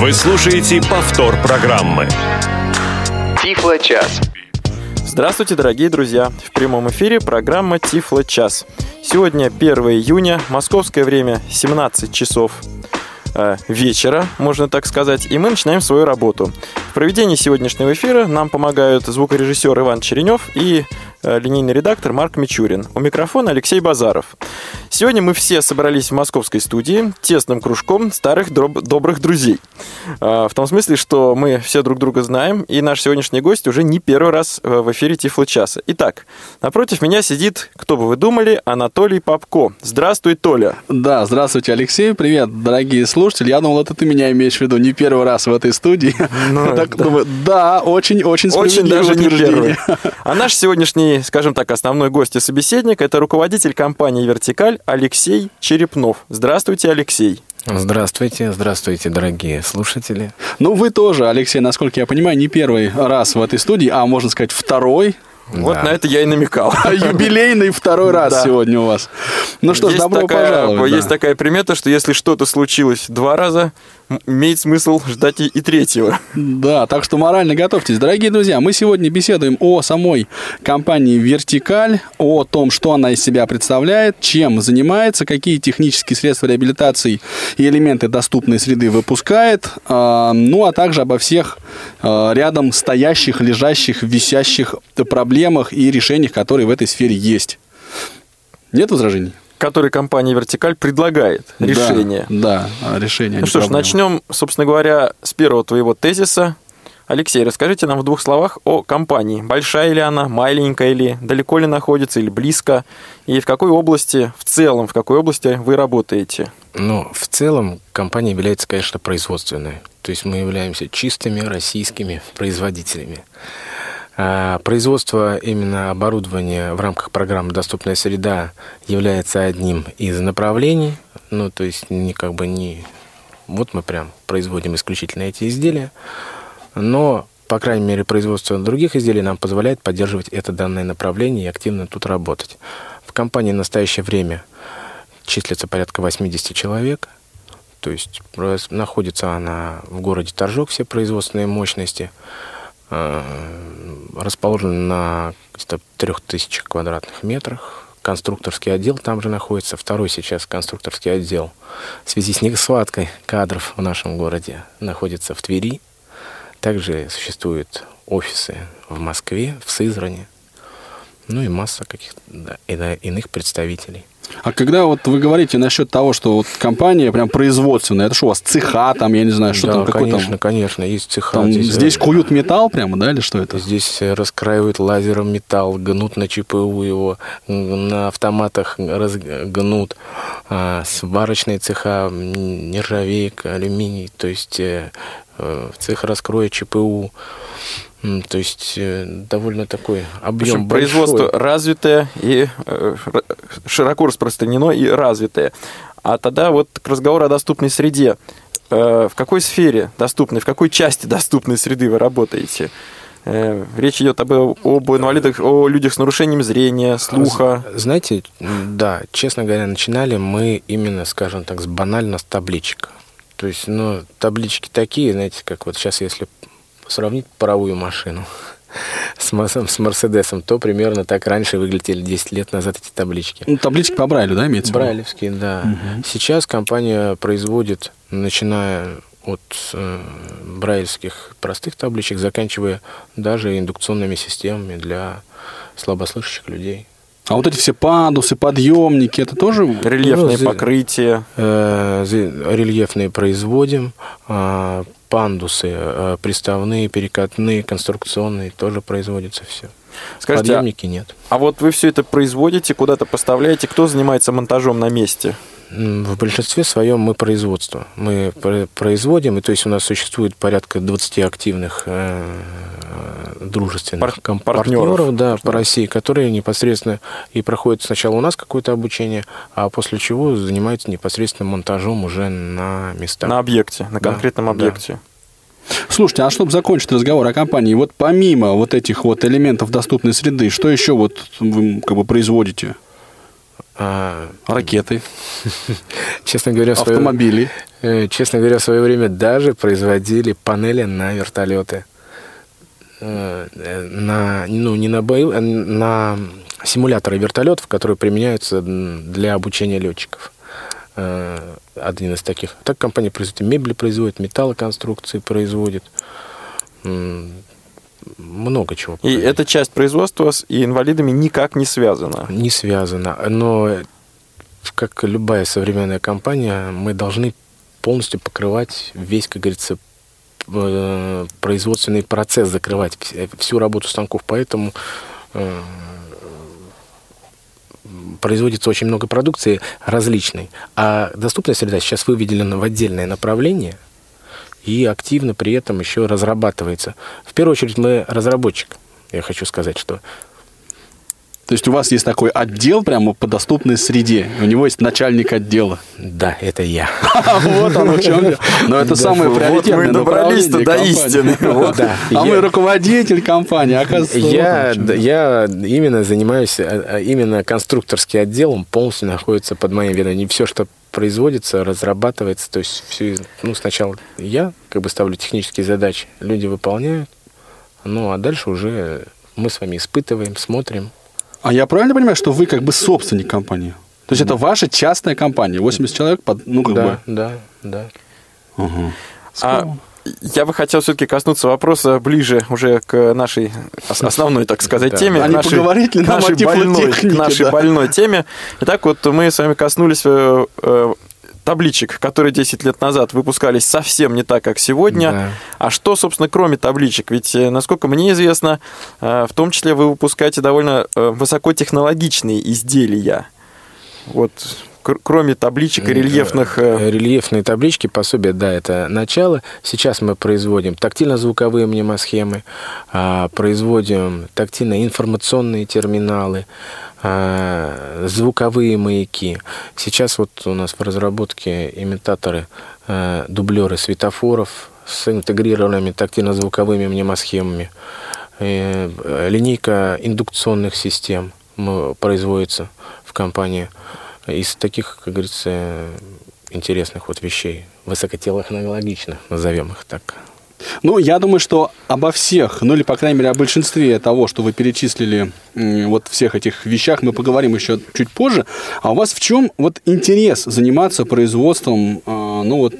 Вы слушаете повтор программы. Тифло час. Здравствуйте, дорогие друзья! В прямом эфире программа Тифло час. Сегодня 1 июня, московское время 17 часов э, вечера, можно так сказать, и мы начинаем свою работу. В проведении сегодняшнего эфира нам помогают звукорежиссер Иван Черенев и линейный редактор Марк Мичурин. У микрофона Алексей Базаров. Сегодня мы все собрались в московской студии тесным кружком старых дроб- добрых друзей. Э, В том смысле, что мы все друг друга знаем, и наш сегодняшний гость уже не первый раз э, в эфире Тифло часа. Итак, напротив меня сидит, кто бы вы думали, Анатолий Попко. Здравствуй, Толя. Да, здравствуйте, Алексей. Привет, дорогие слушатели. Я думал, это ты меня имеешь в виду не первый раз в этой студии. Ну, так да. думаю, да, очень-очень Очень даже не первый. А наш сегодняшний, скажем так, основной гость и собеседник – это руководитель компании «Вертикаль» Алексей Черепнов. Здравствуйте, Алексей. Здравствуйте, здравствуйте, дорогие слушатели. Ну, вы тоже, Алексей, насколько я понимаю, не первый раз в этой студии, а можно сказать, второй. Вот Да. на это я и намекал. Юбилейный второй раз Да. сегодня у вас. Ну что ж, есть добро такая, пожаловать. Есть да. такая примета, что если что-то случилось два раза, имеет смысл ждать и, и третьего. Да, так что морально готовьтесь. Дорогие друзья, мы сегодня беседуем о самой компании «Вертикаль», о том, что она из себя представляет, чем занимается, какие технические средства реабилитации и элементы доступной среды выпускает, а, ну а также обо всех рядом стоящих, лежащих, висящих проблемах и решениях, которые в этой сфере есть. Нет возражений? Который компания «Вертикаль» предлагает Да, решение. Да, решение. а Ну что ж, проблема. начнем, собственно говоря, с первого твоего тезиса. Алексей, расскажите нам в двух словах о компании. Большая ли она, маленькая ли, далеко ли находится или близко? И в какой области, в целом, в какой области вы работаете? Ну, в целом, компания является, конечно, производственной. То есть мы являемся чистыми российскими производителями. А производство именно оборудования в рамках программы «Доступная среда» является одним из направлений. Ну, то есть не как бы не... Вот мы прям производим исключительно эти изделия. Но, по крайней мере, производство других изделий нам позволяет поддерживать это данное направление и активно тут работать. В компании в настоящее время числится порядка 80 человек. То есть находится она в городе Торжок, все производственные мощности. Э, Расположена на где-то 3000 квадратных метрах. Конструкторский отдел там же находится. Второй сейчас конструкторский отдел в связи с нехваткой кадров в нашем городе находится в Твери. Также существуют офисы в Москве, в Сызрани. Ну и масса каких-то да, иных представителей. А когда вот вы говорите насчет того, что вот компания прям производственная, это что у вас цеха там, я не знаю, что да, там, какой конечно, там, конечно, есть цеха. там здесь, э, куют металл прямо, да, или что это? Здесь э, раскраивают лазером металл, гнут на ЧПУ его, на автоматах разгнут, а, сварочные цеха, нержавейка, алюминий, то есть э, э, цех раскроя ЧПУ, то есть э, довольно такой В объем общем, производство развитое и э, широко распространено и развитое. А тогда вот к разговору о доступной среде. В какой сфере доступной, в какой части доступной среды вы работаете? Речь идет об, об инвалидах, о людях с нарушением зрения, слуха. З- Знаете, да, честно говоря, начинали мы именно, скажем так, с банально с табличек. То есть, ну, таблички такие, знаете, как вот сейчас, если сравнить паровую машину с, Мерседесом, то примерно так раньше выглядели 10 лет назад эти таблички. Ну, таблички по Брайлю, да, имеется в виду? Брайлевские, да. Сейчас компания производит, начиная от э, брайлевских простых табличек, заканчивая даже индукционными системами для слабослышащих людей. А вот эти все пандусы, подъемники, это тоже... Рельефные Ну, покрытия. Э, рельефные производим, а, пандусы, э, приставные, перекатные, конструкционные тоже производится все. Скажите, а- Подъемники нет. А вот вы все это производите, куда-то поставляете, кто занимается монтажом на месте? В большинстве своем мы производство. Мы про- производим, и то есть у нас существует порядка 20 активных э, э, дружественных Пар- партнеров. партнеров да, по России, которые непосредственно и проходят сначала у нас какое-то обучение, а после чего занимаются непосредственно монтажом уже на местах. На объекте, на Да, конкретном да. объекте. Слушайте, а чтобы закончить разговор о компании, вот помимо вот этих вот элементов доступной среды, что еще вот вы как бы производите? А, Ракеты, честно говоря, свое, автомобили. э, честно говоря, в свое время даже производили панели на вертолеты. Э, э, На, ну, не на бои, а на симуляторы вертолетов, которые применяются для обучения летчиков. Один из таких. Так компания производит мебель, производит металлоконструкции, производит много чего. И эта часть производства с инвалидами никак не связана. Не связано. Но, как любая современная компания, мы должны полностью покрывать весь, как говорится, э, производственный процесс, закрывать вс- всю работу станков. Поэтому э, производится очень много продукции различной. А доступная среда сейчас выведена в отдельное направление и активно при этом еще разрабатывается. В первую очередь мы разработчик. Я хочу сказать, что То есть у вас есть такой отдел прямо по доступной среде. У него есть начальник отдела. да, это я. Вот оно в чем. Но это самое приоритетное мы добрались-то до истины. А мы руководитель компании, оказывается. вот Я, именно занимаюсь, а, а, именно конструкторский отдел, полностью находится под моим. Не все, что производится, разрабатывается, то есть все, ну, сначала я как бы ставлю технические задачи, люди выполняют, ну, а дальше уже мы с вами испытываем, смотрим. А я правильно понимаю, что вы как бы собственник компании? То есть это ваша частная компания, 80 человек, под, ну как да, бы. да, да. Ага. А я бы хотел все-таки коснуться вопроса ближе уже к нашей ос- основной, так сказать, теме. А не нашей, поговорить ли нам нашей о больной, тифлотехнике, нашей да? больной теме. Итак, вот мы с вами коснулись э, э, табличек, которые 10 лет назад выпускались совсем не так, как сегодня. Да. А что, собственно, кроме табличек? Ведь, э, насколько мне известно, э, в том числе вы выпускаете довольно э, высокотехнологичные изделия. Вот, кроме табличек и рельефных... э, Рельефные таблички, пособия, да, это начало. Сейчас мы производим тактильно-звуковые мнемосхемы, а, производим тактильно-информационные терминалы, а, звуковые маяки. Сейчас вот у нас в разработке имитаторы, а, дублеры светофоров с интегрированными тактильно-звуковыми мнемосхемами. Э, Линейка индукционных систем производится в компании из таких, как говорится, интересных вот вещей, высокотехнологичных, назовем их так. Ну, я думаю, что обо всех, ну или, по крайней мере, о большинстве того, что вы перечислили, вот всех этих вещах, мы поговорим еще чуть позже. А у вас в чем вот интерес заниматься производством, а, ну вот,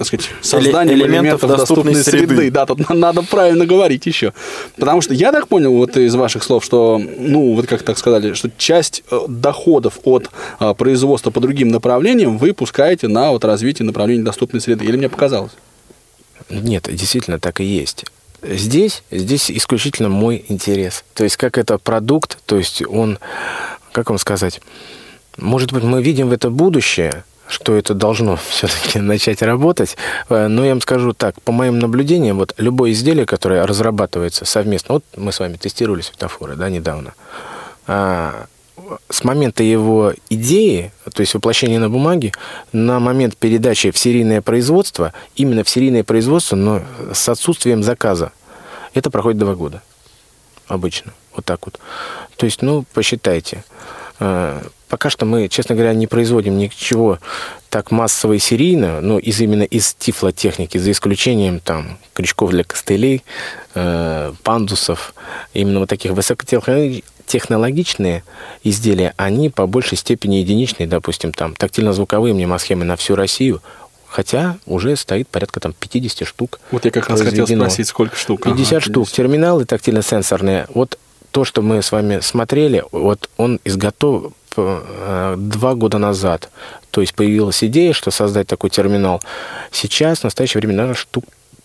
так сказать, созданием элементов элементов, доступной доступной, среды. среды. Да, тут на- надо правильно говорить еще. Потому что я так понял вот из ваших слов, что, ну, вот как так сказали, что часть э, доходов от а, производства по другим направлениям вы пускаете на вот развитие направления доступной среды. Или мне показалось? Нет, действительно так и есть. Здесь, здесь исключительно мой интерес. То есть как это продукт, то есть он, как вам сказать, может быть, мы видим в это будущее, что это должно все-таки начать работать. Э, Но я вам скажу так, по моим наблюдениям, вот любое изделие, которое разрабатывается совместно, вот мы с вами тестировали светофоры, да, недавно, а, с момента его идеи, то есть воплощения на бумаге, на момент передачи в серийное производство, именно в серийное производство, но с отсутствием заказа, это проходит два года обычно. Вот так вот. То есть, ну, посчитайте. Пока что мы, честно говоря, не производим ничего так массово и серийно, но из именно из тифлотехники, за исключением там крючков для костылей, э, пандусов, именно вот таких высокотехнологичные изделия, они по большей степени единичные, допустим, там тактильно-звуковые мнемосхемы на всю Россию, хотя уже стоит порядка там 50 штук. Вот я как раз хотел спросить, сколько штук? 50 Ага, штук. Терминалы тактильно-сенсорные. Вот то, что мы с вами смотрели, вот он изготовлен два года назад. То есть появилась идея, что создать такой терминал. Сейчас, в настоящее время, наверное, штук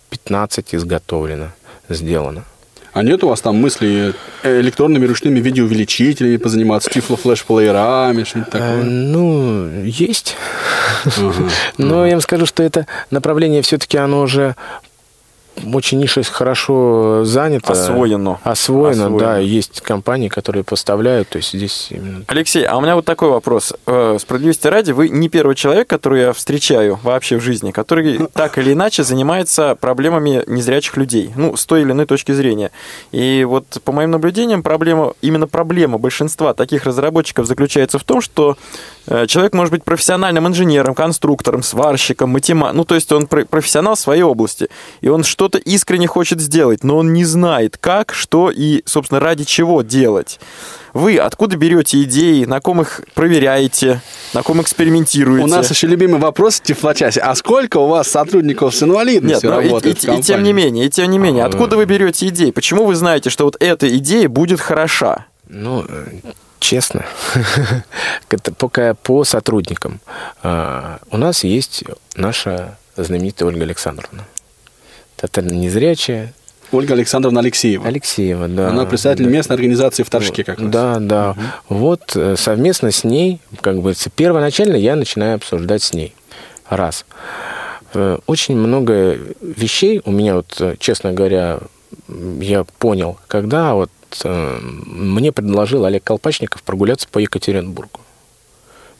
15 изготовлено, сделано. А нет у вас там мысли э, электронными ручными видеоувеличителями позаниматься, тифло-флеш-плеерами, что-нибудь Э, такое? ну, есть. Но я вам скажу, что это направление все-таки оно уже очень ниша хорошо занята. Освоено. Освоено, Освоено. да. Есть компании, которые поставляют, то есть здесь именно... Алексей, а у меня вот такой вопрос. Э, Справедливости ради, вы не первый человек, который я встречаю вообще в жизни, который так или иначе занимается проблемами незрячих людей, ну, с той или иной точки зрения. И вот по моим наблюдениям, проблема, именно проблема большинства таких разработчиков заключается в том, что э, человек может быть профессиональным инженером, конструктором, сварщиком, математиком, ну, то есть он про- профессионал в своей области, и он что-то искренне хочет сделать, но он не знает, как, что и, собственно, ради чего делать. Вы откуда берете идеи, на ком их проверяете, на ком экспериментируете? У нас еще любимый вопрос в Тифлочасе. А сколько у вас сотрудников с Нет, инвалидностью но и, работает и- в и тем не менее, и тем не менее, А, откуда вы берете идеи? Почему вы знаете, что вот эта идея будет хороша? Ну, э, честно, пока по сотрудникам. А, У нас есть наша знаменитая Ольга Александровна. Тотально незрячая. Ольга Александровна Алексеева. Алексеева, да. Она председатель Да. местной организации в Торжке как раз. Да, да. Вот э, совместно с ней, как бы первоначально я начинаю обсуждать с ней. Раз. Э, Очень много вещей у меня, вот, э, честно говоря, я понял, когда вот мне предложил Олег Колпачников прогуляться по Екатеринбургу.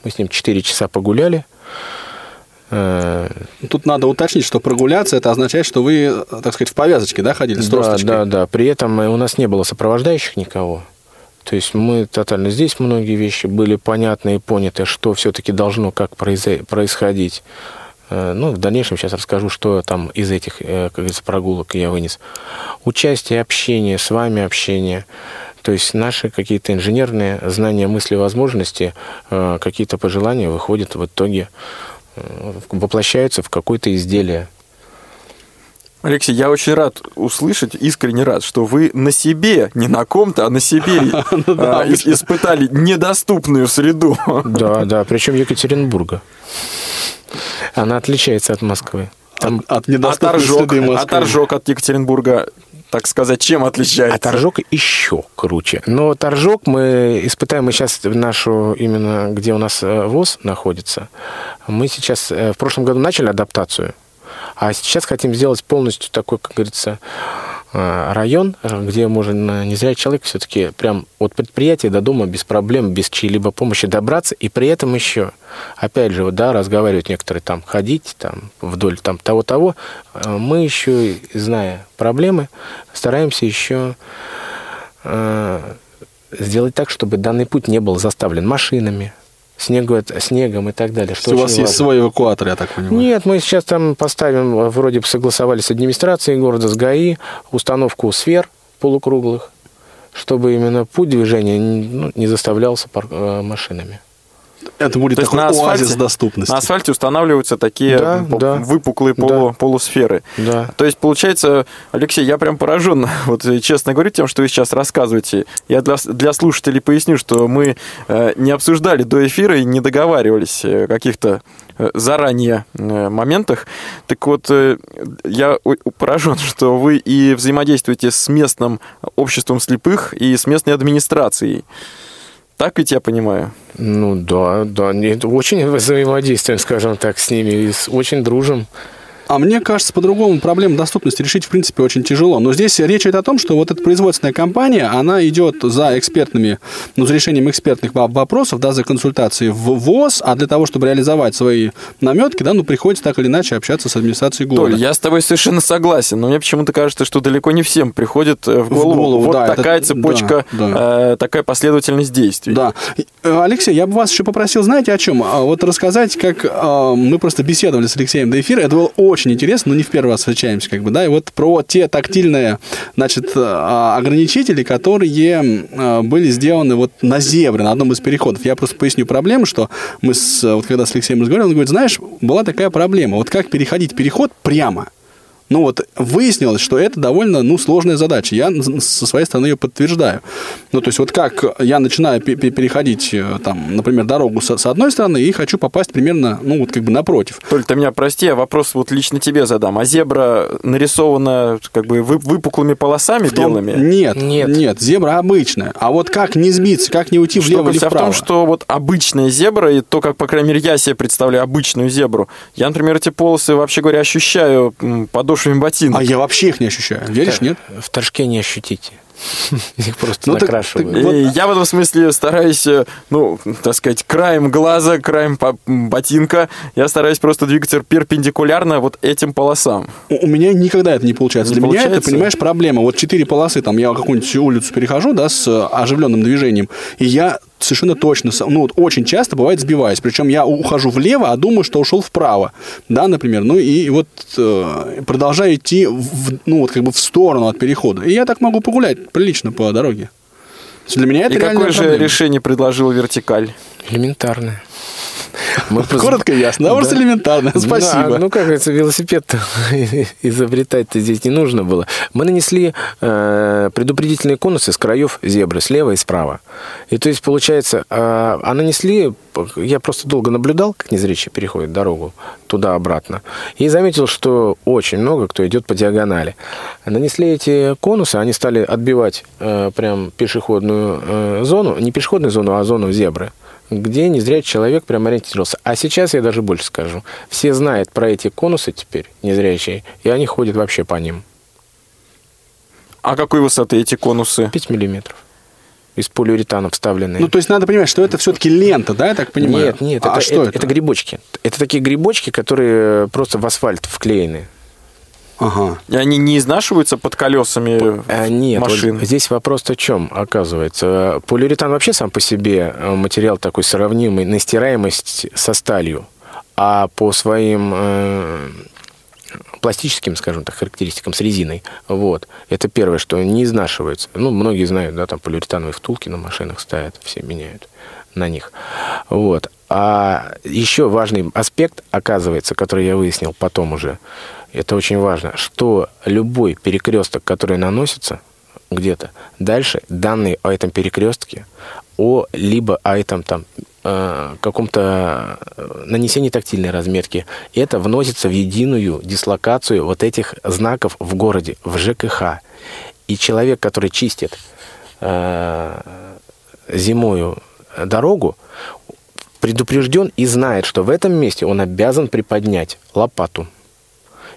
Мы с ним 4 часа погуляли. Э, Тут надо уточнить, что прогуляться, это означает, что вы, так сказать, в повязочке, да, ходили с Да, тросточкой? да, да. При этом э, у нас не было сопровождающих никого. То есть мы тотально здесь многие вещи были понятны и поняты, что все-таки должно как происходить. Э, Ну, в дальнейшем сейчас расскажу, что там из этих, как говорится, прогулок я вынес. Участие, общение, с вами общение. То есть наши какие-то инженерные знания, мысли, возможности, какие-то пожелания выходят в итоге, воплощаются в какое-то изделие. Алексей, я очень рад услышать, искренне рад, что вы на себе, не на ком-то, а на себе а, ис- испытали недоступную среду. Да, да, причем Екатеринбурга. Она отличается от Москвы. Там От недоступной среды а Москвы. торжок от Екатеринбурга, так сказать, чем отличается? а торжок еще круче. Но торжок мы испытаем, мы сейчас нашу, именно где у нас э, ВОЗ находится, мы сейчас э, в прошлом году начали адаптацию, а сейчас хотим сделать полностью такой, как говорится, район, э, где можно незрячий человек все-таки прям от предприятия до дома без проблем, без чьей-либо помощи добраться, и при этом еще, опять же, вот, да, разговаривают некоторые там, ходить там вдоль там того-того, э, мы еще, зная проблемы, стараемся еще э, сделать так, чтобы данный путь не был заставлен машинами, снегом, снегом и так далее. То есть у вас очень есть важно. свой эвакуатор, я так понимаю. Нет, мы сейчас там поставим, э, вроде бы согласовали с администрацией города, с ГАИ, установку сфер полукруглых, чтобы именно путь движения ну, не заставлялся э, машинами. Это будет То такой на асфальте- оазис доступности. На асфальте устанавливаются такие Да, да. выпуклые полу- полусферы. Да. То есть, получается, Алексей, я прям поражен, вот честно говорю, тем, что вы сейчас рассказываете. Я для, для слушателей поясню, что мы э, не обсуждали до эфира и не договаривались э, о каких-то э, заранее моментах. Так вот, я поражен, что вы и взаимодействуете с местным обществом слепых и с местной администрацией. Так ведь я понимаю? Ну да, да, нет, очень взаимодействуем, скажем так, с ними, очень дружим. А мне кажется, по-другому проблему доступности решить, в принципе, очень тяжело. Но здесь речь идет о том, что вот эта производственная компания, она идет за экспертными, ну, за решением экспертных во- вопросов, да, за консультацией в ВОЗ, а для того, чтобы реализовать свои наметки, да, ну, приходится так или иначе общаться с администрацией города. Толь, я с тобой совершенно согласен, но мне почему-то кажется, что далеко не всем приходит э, в голову, голову, вот да, это- такая цепочка, да, э, такая последовательность действий. Да. Э, Алексей, я бы вас еще попросил, знаете, о чем? А, Вот рассказать, как э, мы просто беседовали с Алексеем до эфира. Это было очень интересно, но не в первый раз встречаемся, как бы, да, и вот про те тактильные, значит, э, ограничители, которые э, были сделаны вот на зебре, на одном из переходов. Я просто поясню проблему, что мы, с, вот когда с Алексеем разговаривали, он говорит, знаешь, была такая проблема, вот как переходить переход прямо, ну вот выяснилось, что это довольно ну, сложная задача. Я со своей стороны ее подтверждаю. Ну, то есть вот как я начинаю пе- пе- переходить, э, там, например, дорогу с, одной стороны и хочу попасть примерно, ну, вот как бы напротив. Толь, ты меня прости, я вопрос вот лично тебе задам. А зебра нарисована как бы вы- выпуклыми полосами том- белыми? Нет, нет, Нет. зебра обычная. А вот как не сбиться, как не уйти влево Штука или вся в вправо? том, что вот обычная зебра, и то, как, по крайней мере, я себе представляю обычную зебру, я, например, эти полосы, вообще говоря, ощущаю м, подошвой подошвами ботинок. А я вообще их не ощущаю. Веришь, нет? В Торжке не ощутите. Их просто Ну, так- накрашивают. так И я в этом смысле стараюсь, э, ну, так сказать, краем глаза, краем ботинка, я стараюсь просто двигаться перпендикулярно вот этим полосам. У у меня никогда это не получается. Не Для меня это, получается? понимаешь, проблема. Вот четыре полосы, там, я какую-нибудь улицу перехожу, да, с э, оживленным движением, и я совершенно точно, с- ну, вот очень часто бывает сбиваюсь. Причем я ухожу влево, а думаю, что ушел вправо, да, например. Ну, и вот э, продолжаю идти, в- ну, вот как бы в сторону от перехода. И я так могу погулять прилично по дороге. Для меня это И какое же проблема. решение предложил вертикаль? Элементарно. Мы Коротко и ясно. Да, просто Да. элементарно. Спасибо. Да, ну, как говорится, велосипед изобретать-то здесь не нужно было. Мы нанесли э, предупредительные конусы с краев зебры, слева и справа. И то есть, получается, э, а нанесли, я просто долго наблюдал, как незрячий переходит дорогу туда-обратно, и заметил, что очень много кто идет по диагонали. Нанесли эти конусы, они стали отбивать э, прям пешеходную э, зону, не пешеходную зону, а зону зебры где незрячий человек прям ориентировался. А сейчас я даже больше скажу. Все знают про эти конусы теперь, незрячие, и они ходят вообще по ним. А какой высоты эти конусы? 5 миллиметров. Из полиуретана вставленные. Ну, то есть надо понимать, что это все-таки лента, да, я так понимаю? Нет, нет, а это, что это, это? это грибочки. Это такие грибочки, которые просто в асфальт вклеены. Ага. И они не изнашиваются под колесами А, нет, вот машин? здесь вопрос в чем, оказывается. Полиуретан вообще сам по себе э, материал такой сравнимый на стираемость со сталью. А по своим э, пластическим, скажем так, характеристикам с резиной, вот, это первое, что не изнашивается. Ну, многие знают, да, там полиуретановые втулки на машинах ставят, все меняют на них. Вот. А еще важный аспект, оказывается, который я выяснил потом уже, это очень важно, что любой перекресток, который наносится где-то, дальше данные о этом перекрестке, о либо о этом там э, каком-то э, нанесении тактильной разметки, это вносится в единую дислокацию вот этих знаков в городе, в ЖКХ. И человек, который чистит э, зимою дорогу, предупрежден и знает, что в этом месте он обязан приподнять лопату.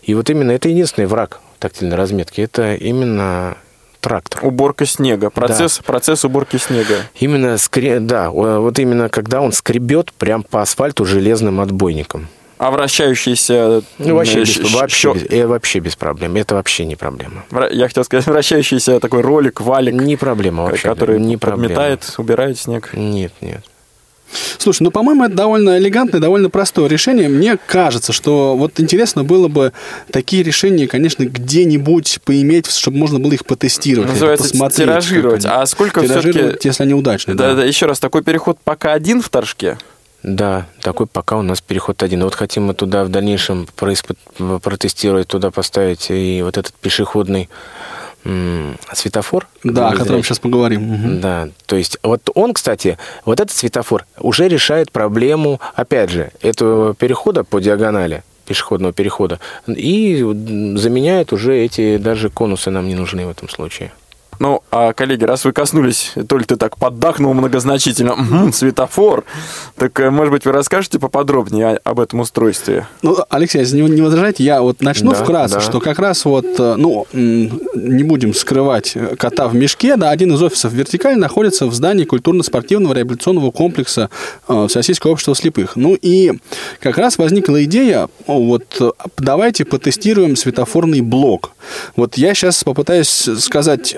И вот именно это единственный враг тактильной разметки. Это именно трактор. Уборка снега. Процесс, процесс уборки снега. Именно, скре... да, вот именно когда он скребет прям по асфальту железным отбойником. А вращающийся... Ну, вообще, э, без, вообще, без, э, вообще без проблем. Это вообще не проблема. Я хотел сказать, вращающийся такой ролик, валик, Не проблема вообще. который не проблема. подметает, убирает снег. Нет, нет. Слушай, ну, по-моему, это довольно элегантное, довольно простое решение. Мне кажется, что вот интересно было бы такие решения, конечно, где-нибудь поиметь, чтобы можно было их потестировать. Называется посмотреть, тиражировать. А сколько Тиражировать, все-таки... если они удачные, Да, да. да, еще раз, такой переход пока один в Торжке? Да, такой пока у нас переход один. Вот хотим мы туда в дальнейшем происпы- протестировать, туда поставить и вот этот пешеходный светофор. Да, о котором сейчас поговорим. Да, то есть вот он, кстати, вот этот светофор уже решает проблему, опять же, этого перехода по диагонали пешеходного перехода и заменяет уже эти даже конусы нам не нужны в этом случае. Ну, а, коллеги, раз вы коснулись, то ли ты так поддакнул многозначительно, «Мгм, светофор, так, э, может быть, вы расскажете поподробнее об этом устройстве? Ну, Алексей, если не, возражаете, я вот начну Да, вкратце, да. что как раз вот, э, ну, не будем скрывать э, кота в мешке, да, один из офисов «Вертикаль» находится в здании культурно-спортивного реабилитационного комплекса э, Всероссийского общества слепых. Ну, и как раз возникла идея, вот, давайте потестируем светофорный блок. Вот я сейчас попытаюсь сказать,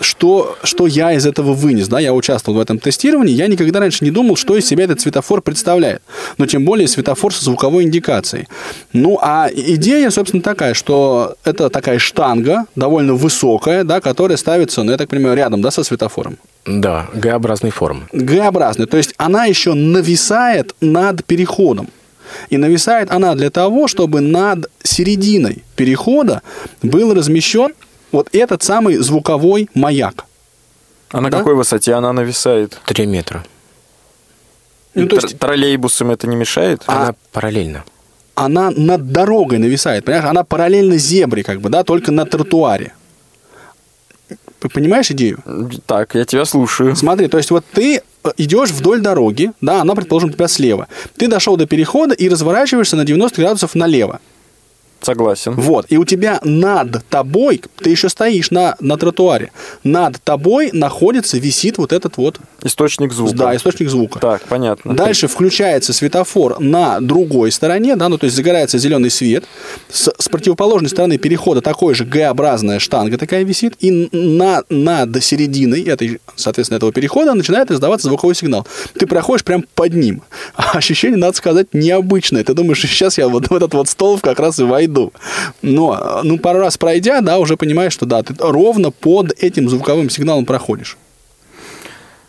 что, что я из этого вынес, да, я участвовал в этом тестировании, я никогда раньше не думал, что из себя этот светофор представляет, но тем более светофор со звуковой индикацией. Ну, а идея, собственно, такая, что это такая штанга, довольно высокая, да, которая ставится, ну, я так понимаю, рядом, да, со светофором. Да, Г-образной формы. Г-образная, то есть она еще нависает над переходом. И нависает она для того, чтобы над серединой перехода был размещен вот этот самый звуковой маяк. А на Да? какой высоте она нависает? Три метра. Ну, то есть Троллейбусам это не мешает? А- Она параллельно. она над дорогой нависает, понимаешь? Она параллельно зебре, как бы, да, только на тротуаре. Понимаешь идею? Так, я тебя слушаю. Смотри, то есть вот ты э, идешь вдоль дороги, да, она, предположим, у тебя слева. Ты дошел до перехода и разворачиваешься на 90 градусов налево. Согласен. Вот, и у тебя над тобой, ты еще стоишь на, на тротуаре, над тобой находится, висит вот этот вот, Источник звука. да, источник звука. Так, понятно. Дальше включается светофор на другой стороне, да, ну то есть загорается зеленый свет. С, с противоположной стороны перехода такой же Г-образная штанга такая висит, и на, над серединой этой, соответственно, этого перехода начинает издаваться звуковой сигнал. Ты проходишь прям под ним. А ощущение, надо сказать, необычное. Ты думаешь, сейчас я вот в этот вот столб как раз и войду. Но, ну, пару раз пройдя, да, уже понимаешь, что да, ты ровно под этим звуковым сигналом проходишь.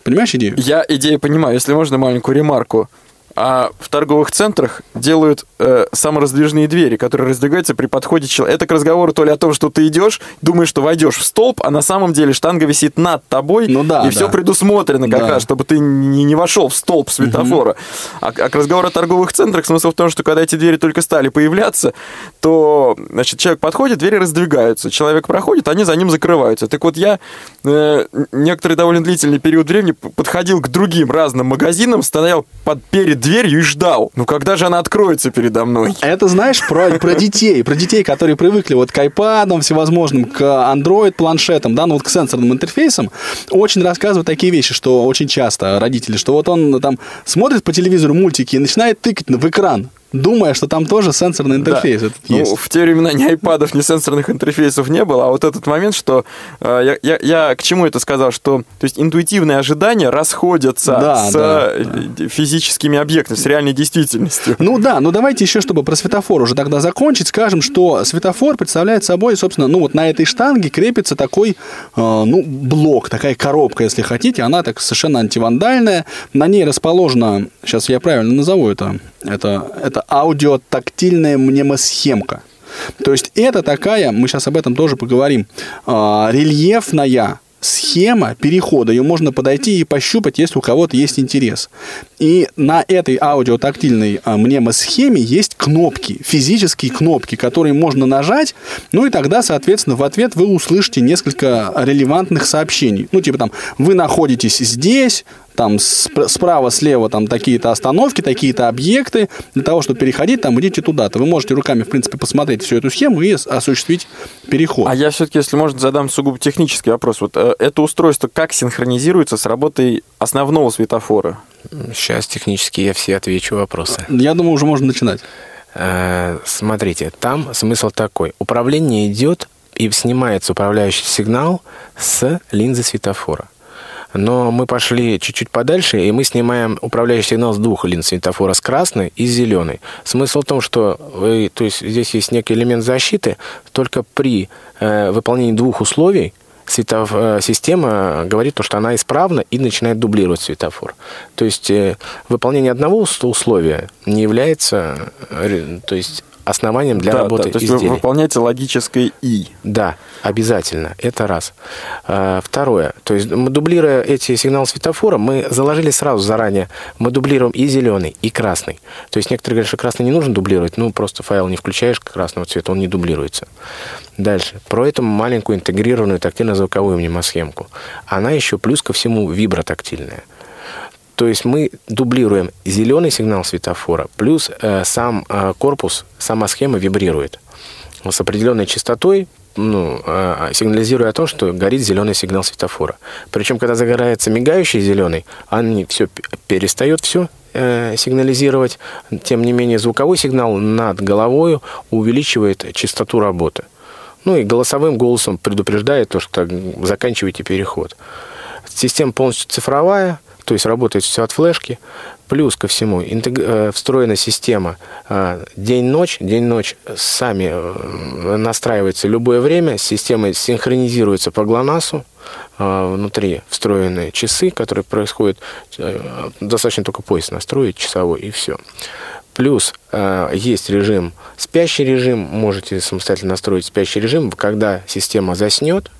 Понимаешь идею? Я идею понимаю. Если можно маленькую ремарку. А в торговых центрах делают э, самораздвижные двери, которые раздвигаются при подходе человека. Это к разговору то ли о том, что ты идешь, думаешь, что войдешь в столб, а на самом деле штанга висит над тобой, Ну да, и да. все предусмотрено как Да. раз, чтобы ты не, не вошел в столб светофора. А, а к разговору о торговых центрах смысл в том, что когда эти двери только стали появляться, то значит, человек подходит, двери раздвигаются, человек проходит, они за ним закрываются. Так вот я э, некоторый довольно длительный период времени подходил к другим разным магазинам, стоял под, перед дверью и ждал. Ну когда же она откроется передо мной? Это знаешь про, про детей, про детей, которые привыкли вот к айпадам всевозможным, к Android планшетам, да, ну вот к сенсорным интерфейсам, очень рассказывают такие вещи, что очень часто родители, что вот он там смотрит по телевизору мультики и начинает тыкать в экран, думая, что там тоже сенсорный интерфейс Да. этот Ну, есть. в те времена ни айпадов, ни сенсорных интерфейсов не было, а вот этот момент, что э, я, я, я к чему это сказал, что то есть интуитивные ожидания расходятся Да, с да, э, физическими объектами, с реальной действительностью. Ну да, ну давайте еще, чтобы про светофор уже тогда закончить, скажем, что светофор представляет собой, собственно, ну вот на этой штанге крепится такой, э, ну, блок, такая коробка, если хотите, она так совершенно антивандальная, на ней расположена, сейчас я правильно назову это, это, это аудиотактильная мнемосхемка. То есть это такая, мы сейчас об этом тоже поговорим, э, рельефная схема перехода. Ее можно подойти и пощупать, если у кого-то есть интерес. И на этой аудиотактильной а, мнемосхеме есть кнопки, физические кнопки, которые можно нажать, ну и тогда, соответственно, в ответ вы услышите несколько релевантных сообщений. Ну, типа там, вы находитесь здесь, там спр- справа, слева там такие-то остановки, такие-то объекты. Для того, чтобы переходить, там идите туда-то. Вы можете руками, в принципе, посмотреть всю эту схему и осуществить переход. А я все-таки, если можно, задам сугубо технический вопрос. Вот э, это устройство как синхронизируется с работой основного светофора? Сейчас технически я все отвечу вопросы. Я думаю, уже можно начинать. Э, Смотрите, там смысл такой. Управление идет и снимается управляющий сигнал с линзы светофора. Но мы пошли чуть-чуть подальше, и мы снимаем управляющий сигнал с двух линз светофора, с красной и с зеленой. Смысл в том, что вы, то есть здесь есть некий элемент защиты, только при э, выполнении двух условий светоф- э, система говорит, то, что она исправна и начинает дублировать светофор. То есть э, выполнение одного ус- условия не является э, то есть, основанием для Да, работы да, то есть вы изделия. выполняете логическое «и». Да, обязательно. Это раз. А, Второе. То есть мы дублируя эти сигналы светофора, мы заложили сразу заранее, мы дублируем и зеленый, и красный. То есть некоторые говорят, что красный не нужно дублировать, ну просто файл не включаешь красного цвета, он не дублируется. Дальше. Про эту маленькую интегрированную тактильно-звуковую мнемосхемку. Она еще плюс ко всему вибротактильная. То есть мы дублируем зеленый сигнал светофора, плюс э, сам э, корпус, сама схема вибрирует с определенной частотой, ну, э, сигнализируя о том, что горит зеленый сигнал светофора. Причем, когда загорается мигающий зеленый, они все перестает все сигнализировать. Тем не менее, звуковой сигнал над головой увеличивает частоту работы. Ну и голосовым голосом предупреждает то, что заканчивайте переход. Система полностью цифровая, то есть работает все от флешки. Плюс ко всему интег... э, встроена система э, день-ночь. День-ночь сами э, настраивается любое время. Система синхронизируется по ГЛОНАССу. Внутри встроены часы, которые происходят... Достаточно только пояс настроить часовой, и все. Плюс есть режим, спящий режим, можете самостоятельно настроить спящий режим, когда система заснет,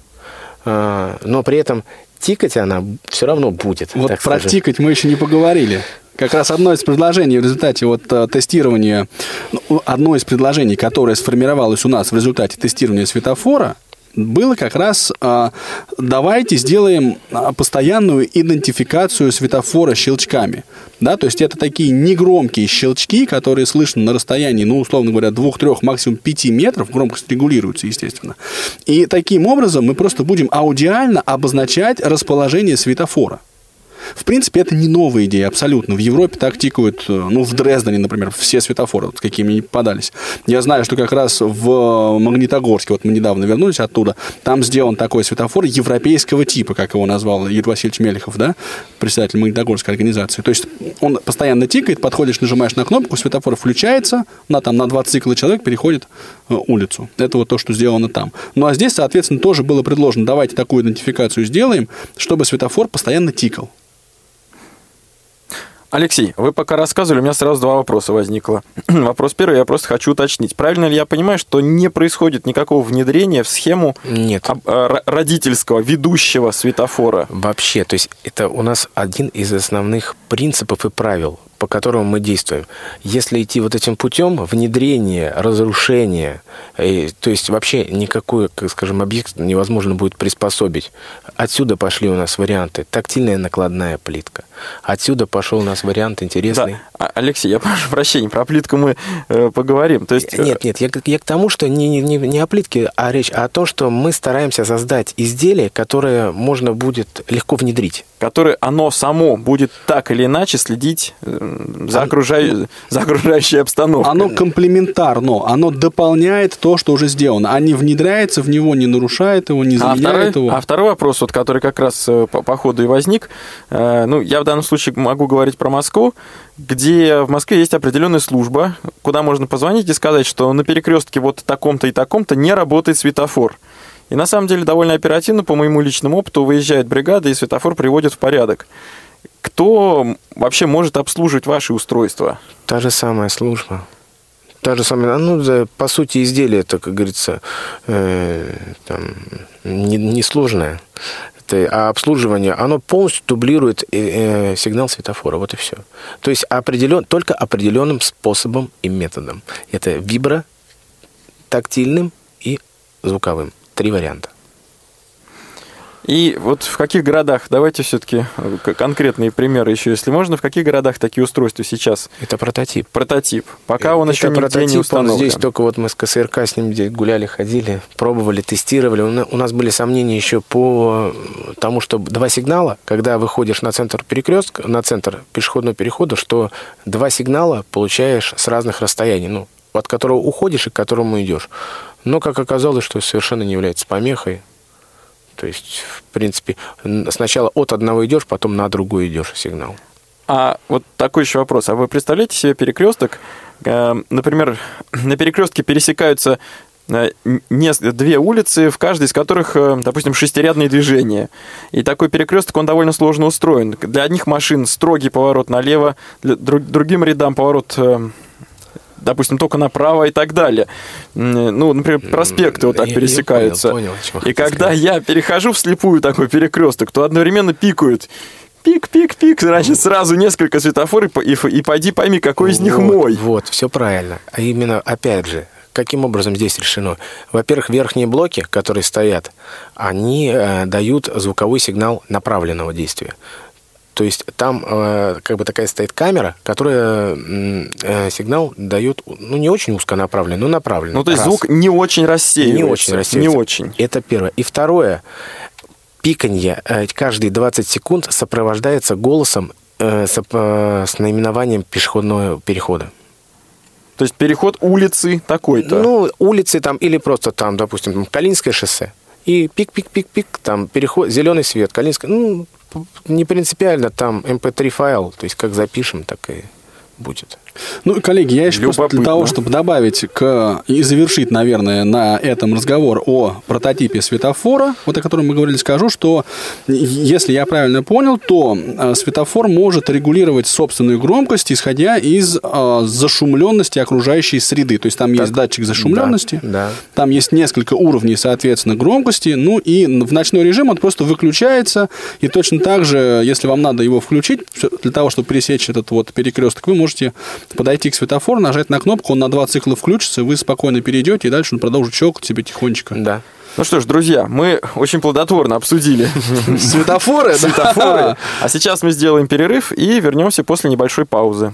но при этом тикать она все равно будет. Вот про скажем. тикать мы еще не поговорили. Как раз одно из предложений в результате вот э, тестирования, ну, одно из предложений, которое сформировалось у нас в результате тестирования светофора, было как раз а, давайте сделаем а, постоянную идентификацию светофора щелчками. Да, то есть это такие негромкие щелчки, которые слышны на расстоянии, ну, условно говоря, 2-3, максимум 5 метров, громкость регулируется, естественно. И таким образом мы просто будем аудиально обозначать расположение светофора. В принципе, это не новая идея абсолютно. В Европе так тикают, э, ну, в Дрездене, например, все светофоры, вот, какими не попадались. Я знаю, что как раз в Магнитогорске, вот мы недавно вернулись оттуда, там сделан такой светофор европейского типа, как его назвал Юрий Васильевич Мелехов, да, председатель Магнитогорской организации. То есть он постоянно тикает, подходишь, нажимаешь на кнопку, светофор включается, на, там, на два цикла человек переходит э, улицу. Это вот то, что сделано там. Ну, а здесь, соответственно, тоже было предложено, давайте такую идентификацию сделаем, чтобы светофор постоянно тикал. Алексей, вы пока рассказывали, у меня сразу два вопроса возникло. Вопрос первый, я просто хочу уточнить. Правильно ли я понимаю, что не происходит никакого внедрения в схему Нет. а, родительского, ведущего светофора? Вообще, то есть это у нас один из основных принципов и правил по которому мы действуем. Если идти вот этим путем, внедрение, разрушение, и, то есть вообще никакой, как скажем, объект невозможно будет приспособить. Отсюда пошли у нас варианты. Тактильная накладная плитка. Отсюда пошел у нас вариант интересный. Да. А, Алексей, я прошу прощения, про плитку мы э, поговорим. То есть... Нет, нет, я, я к тому, что не, не, не о плитке, а речь о том, что мы стараемся создать изделие, которое можно будет легко внедрить. Которое оно само будет так или иначе следить за, окружаю... за окружающей обстановкой. Оно комплементарно, оно дополняет то, что уже сделано, а не внедряется в него, не нарушает его, не заменяет а второй, его. А второй вопрос, вот, который как раз э, по, по ходу и возник, э, ну, я в данном случае могу говорить про Москву, где в Москве есть определенная служба, куда можно позвонить и сказать, что на перекрестке вот таком-то и таком-то не работает светофор. И на самом деле довольно оперативно, по моему личному опыту, выезжает бригада и светофор приводит в порядок. Кто вообще может обслуживать ваши устройства? Та же самая служба. Та же самая, ну, да, по сути, изделие, это, как говорится, э, там, несложное. Не а обслуживание, оно полностью дублирует э, э, сигнал светофора, вот и все. То есть определен, только определенным способом и методом. Это вибро, тактильным и звуковым. Три варианта. И вот в каких городах, давайте все-таки э, конкретные примеры еще, если можно, в каких городах такие устройства сейчас? Это прототип. Прототип. Пока он Это еще прототип, нигде не установлен. Здесь только вот мы с КСРК с ним гуляли, ходили, пробовали, тестировали. У нас были сомнения еще по тому, что два сигнала, когда выходишь на центр перекрестка, на центр пешеходного перехода, что два сигнала получаешь с разных расстояний, ну, от которого уходишь и к которому идешь. Но, как оказалось, что совершенно не является помехой. То есть, в принципе, сначала от одного идешь, потом на другой идешь сигнал. А вот такой еще вопрос. А вы представляете себе перекресток? Э, например, на перекрестке пересекаются э, две улицы, в каждой из которых, э, допустим, шестирядные движения. И такой перекресток, он довольно сложно устроен. Для одних машин строгий поворот налево, для другим рядам поворот допустим, только направо и так далее. Ну, например, проспекты вот так я, пересекаются. Я понял, понял, и когда сказать. я перехожу вслепую такой перекресток, то одновременно пикают пик, пик, пик, значит, сразу несколько светофоров, и, и пойди пойми, какой из них мой. Вот, все правильно. А именно, опять же, каким образом здесь решено? Во-первых, верхние блоки, которые стоят, они э, дают звуковой сигнал направленного действия. То есть там э, как бы такая стоит камера, которая э, сигнал дает, ну, не очень узконаправленный, но направленный. Ну, то есть Раз. звук не очень рассеивается. Не очень рассеивается. Не очень. Это первое. И второе, пиканье э, каждые 20 секунд сопровождается голосом с, с наименованием пешеходного перехода. То есть переход улицы такой-то? Ну, улицы там, или просто там, допустим, Калининское шоссе. И пик-пик-пик-пик, там переход, зеленый свет, Калининское, ну, не принципиально, там mp3 эм файл, то есть как запишем, так и будет. Ну, коллеги, я еще просто для того, чтобы добавить к и завершить, наверное, на этом разговор о прототипе светофора, вот о котором мы говорили, скажу, что если я правильно понял, то э, светофор может регулировать собственную громкость, исходя из э, зашумленности окружающей среды. То есть там так, есть датчик зашумленности, да, да. там есть несколько уровней, соответственно, громкости, ну и в ночной режим он просто выключается, и точно так же, если вам надо его включить, для того, чтобы пересечь этот вот перекресток, вы можете подойти к светофору, нажать на кнопку, он на два цикла включится, вы спокойно перейдете, и дальше он продолжит щелкать себе тихонечко. Да. Ну что ж, друзья, мы очень плодотворно обсудили Светофоры? светофоры. А сейчас мы сделаем перерыв и вернемся после небольшой паузы.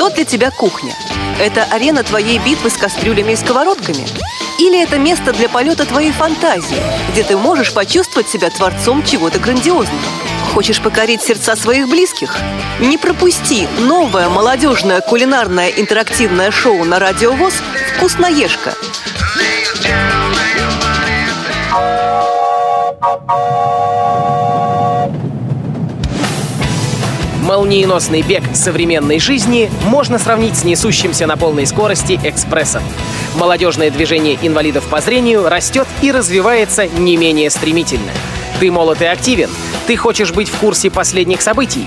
Что для тебя кухня? Это арена твоей битвы с кастрюлями и сковородками? Или это место для полета твоей фантазии, где ты можешь почувствовать себя творцом чего-то грандиозного? Хочешь покорить сердца своих близких? Не пропусти новое молодежное кулинарное интерактивное шоу на Радио ВОЗ «Вкусноежка». Молниеносный бег современной жизни можно сравнить с несущимся на полной скорости экспрессом. Молодежное движение инвалидов по зрению растет и развивается не менее стремительно. Ты молод и активен. Ты хочешь быть в курсе последних событий?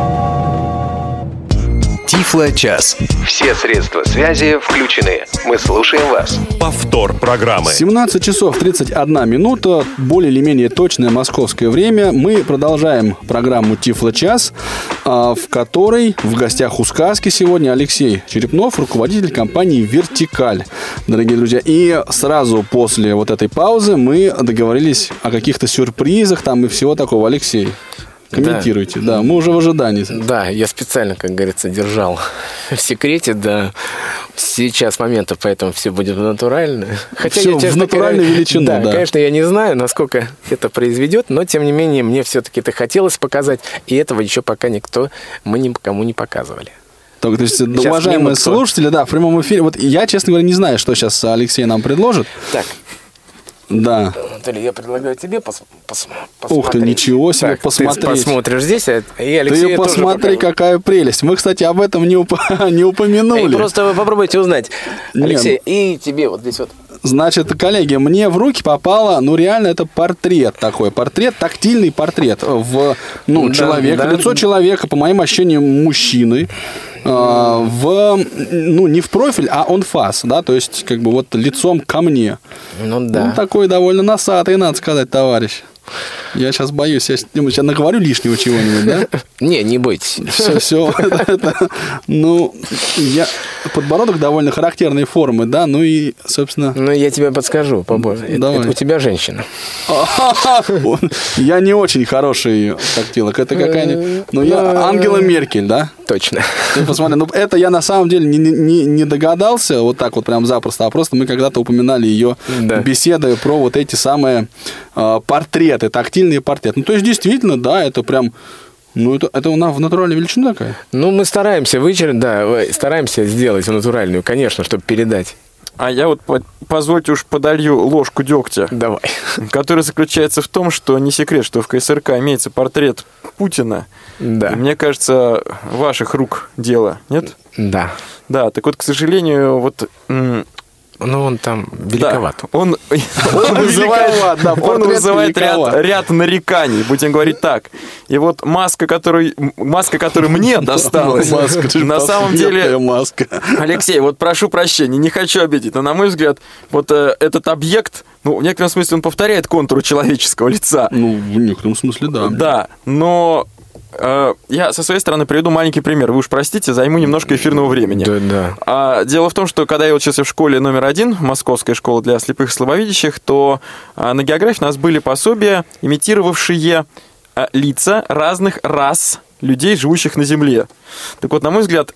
Тифло-час. Все средства связи включены. Мы слушаем вас. Повтор программы. 17 часов 31 минута, более или менее точное московское время. Мы продолжаем программу Тифло час, а, в которой в гостях у сказки сегодня Алексей Черепнов, руководитель компании Вертикаль, дорогие друзья. И сразу после вот этой паузы мы договорились о каких-то сюрпризах там и всего такого. Алексей, комментируйте. Да, мы уже в ожидании. Да, я специально, как говорится, держал в секрете до сейчас момента, поэтому все будет натурально. Всё я, в честно натуральную говоря, величину, да. конечно, я не знаю, насколько это произведет, но тем не менее мне все-таки это хотелось показать, и этого еще пока никто, мы никому не показывали. Так, то есть, Сейчас уважаемые слушатели, да, в прямом эфире. Вот я, честно говоря, не знаю, что сейчас Алексей нам предложит. Так, Да. Анатолий, я предлагаю тебе пос- пос- Ух ты, посмотреть. ничего себе, Так, посмотреть. Ты посмотришь здесь, а и Алексей Ты посмотри, какая прелесть. Мы, кстати, об этом не, уп- не упомянули. И просто вы попробуйте узнать. Алексей, и тебе вот здесь вот. Значит, коллеги, мне в руки попало, ну, реально, это портрет такой. Портрет, тактильный портрет в, ну, Да, человека, да. лицо человека, по моим ощущениям, мужчины. а, в, ну, не в профиль, а он фас, да, то есть, как бы, вот лицом ко мне. Ну Ну, да. такой довольно носатый, надо сказать, товарищ. Я сейчас боюсь, я сейчас наговорю лишнего чего-нибудь, да? Не, не бойтесь. Все, все. Ну, я... Подбородок довольно характерной формы, да, ну и, собственно... Ну, я тебе подскажу побольше. Это- Давай. у тебя женщина. Я не очень хороший тактилок. Это какая-нибудь... Ну, я Ангела Меркель, да? Точно. Ты посмотри, ну это я на самом деле не, догадался вот так вот прям запросто, а просто мы когда-то упоминали ее беседы про вот эти самые портреты, тактильные портреты. Ну, то есть, действительно, да, это прям... Ну, это, это у нас в натуральной величине такая? Ну, мы стараемся вычеркнуть, да, стараемся сделать натуральную, конечно, чтобы передать. А я вот, по- позвольте уж подолью ложку дегтя, Давай. который заключается в том, что не секрет, что в КСРК имеется портрет Путина. Да. И мне кажется, ваших рук дело, нет? Да. Да, так вот, к сожалению, вот... Ну, он там да, великоват. он, он вызывает, Великоват, да, он вызывает ряд, великоват. ряд нареканий, будем говорить так. И вот маска, которую, маска, которая мне досталась, Маска, на самом деле, маска. Алексей, вот прошу прощения, не хочу обидеть, но на мой взгляд, вот э, этот объект, ну, в некотором смысле он повторяет контуру человеческого лица. Ну, в некотором смысле, да. Да, но я со своей стороны приведу маленький пример. Вы уж простите, займу немножко эфирного времени. Да, да. А, дело в том, что когда я учился в школе номер один, Московская школа для слепых и слабовидящих, то а, на географии у нас были пособия, имитировавшие а, лица разных рас людей, живущих на Земле. Так вот, на мой взгляд,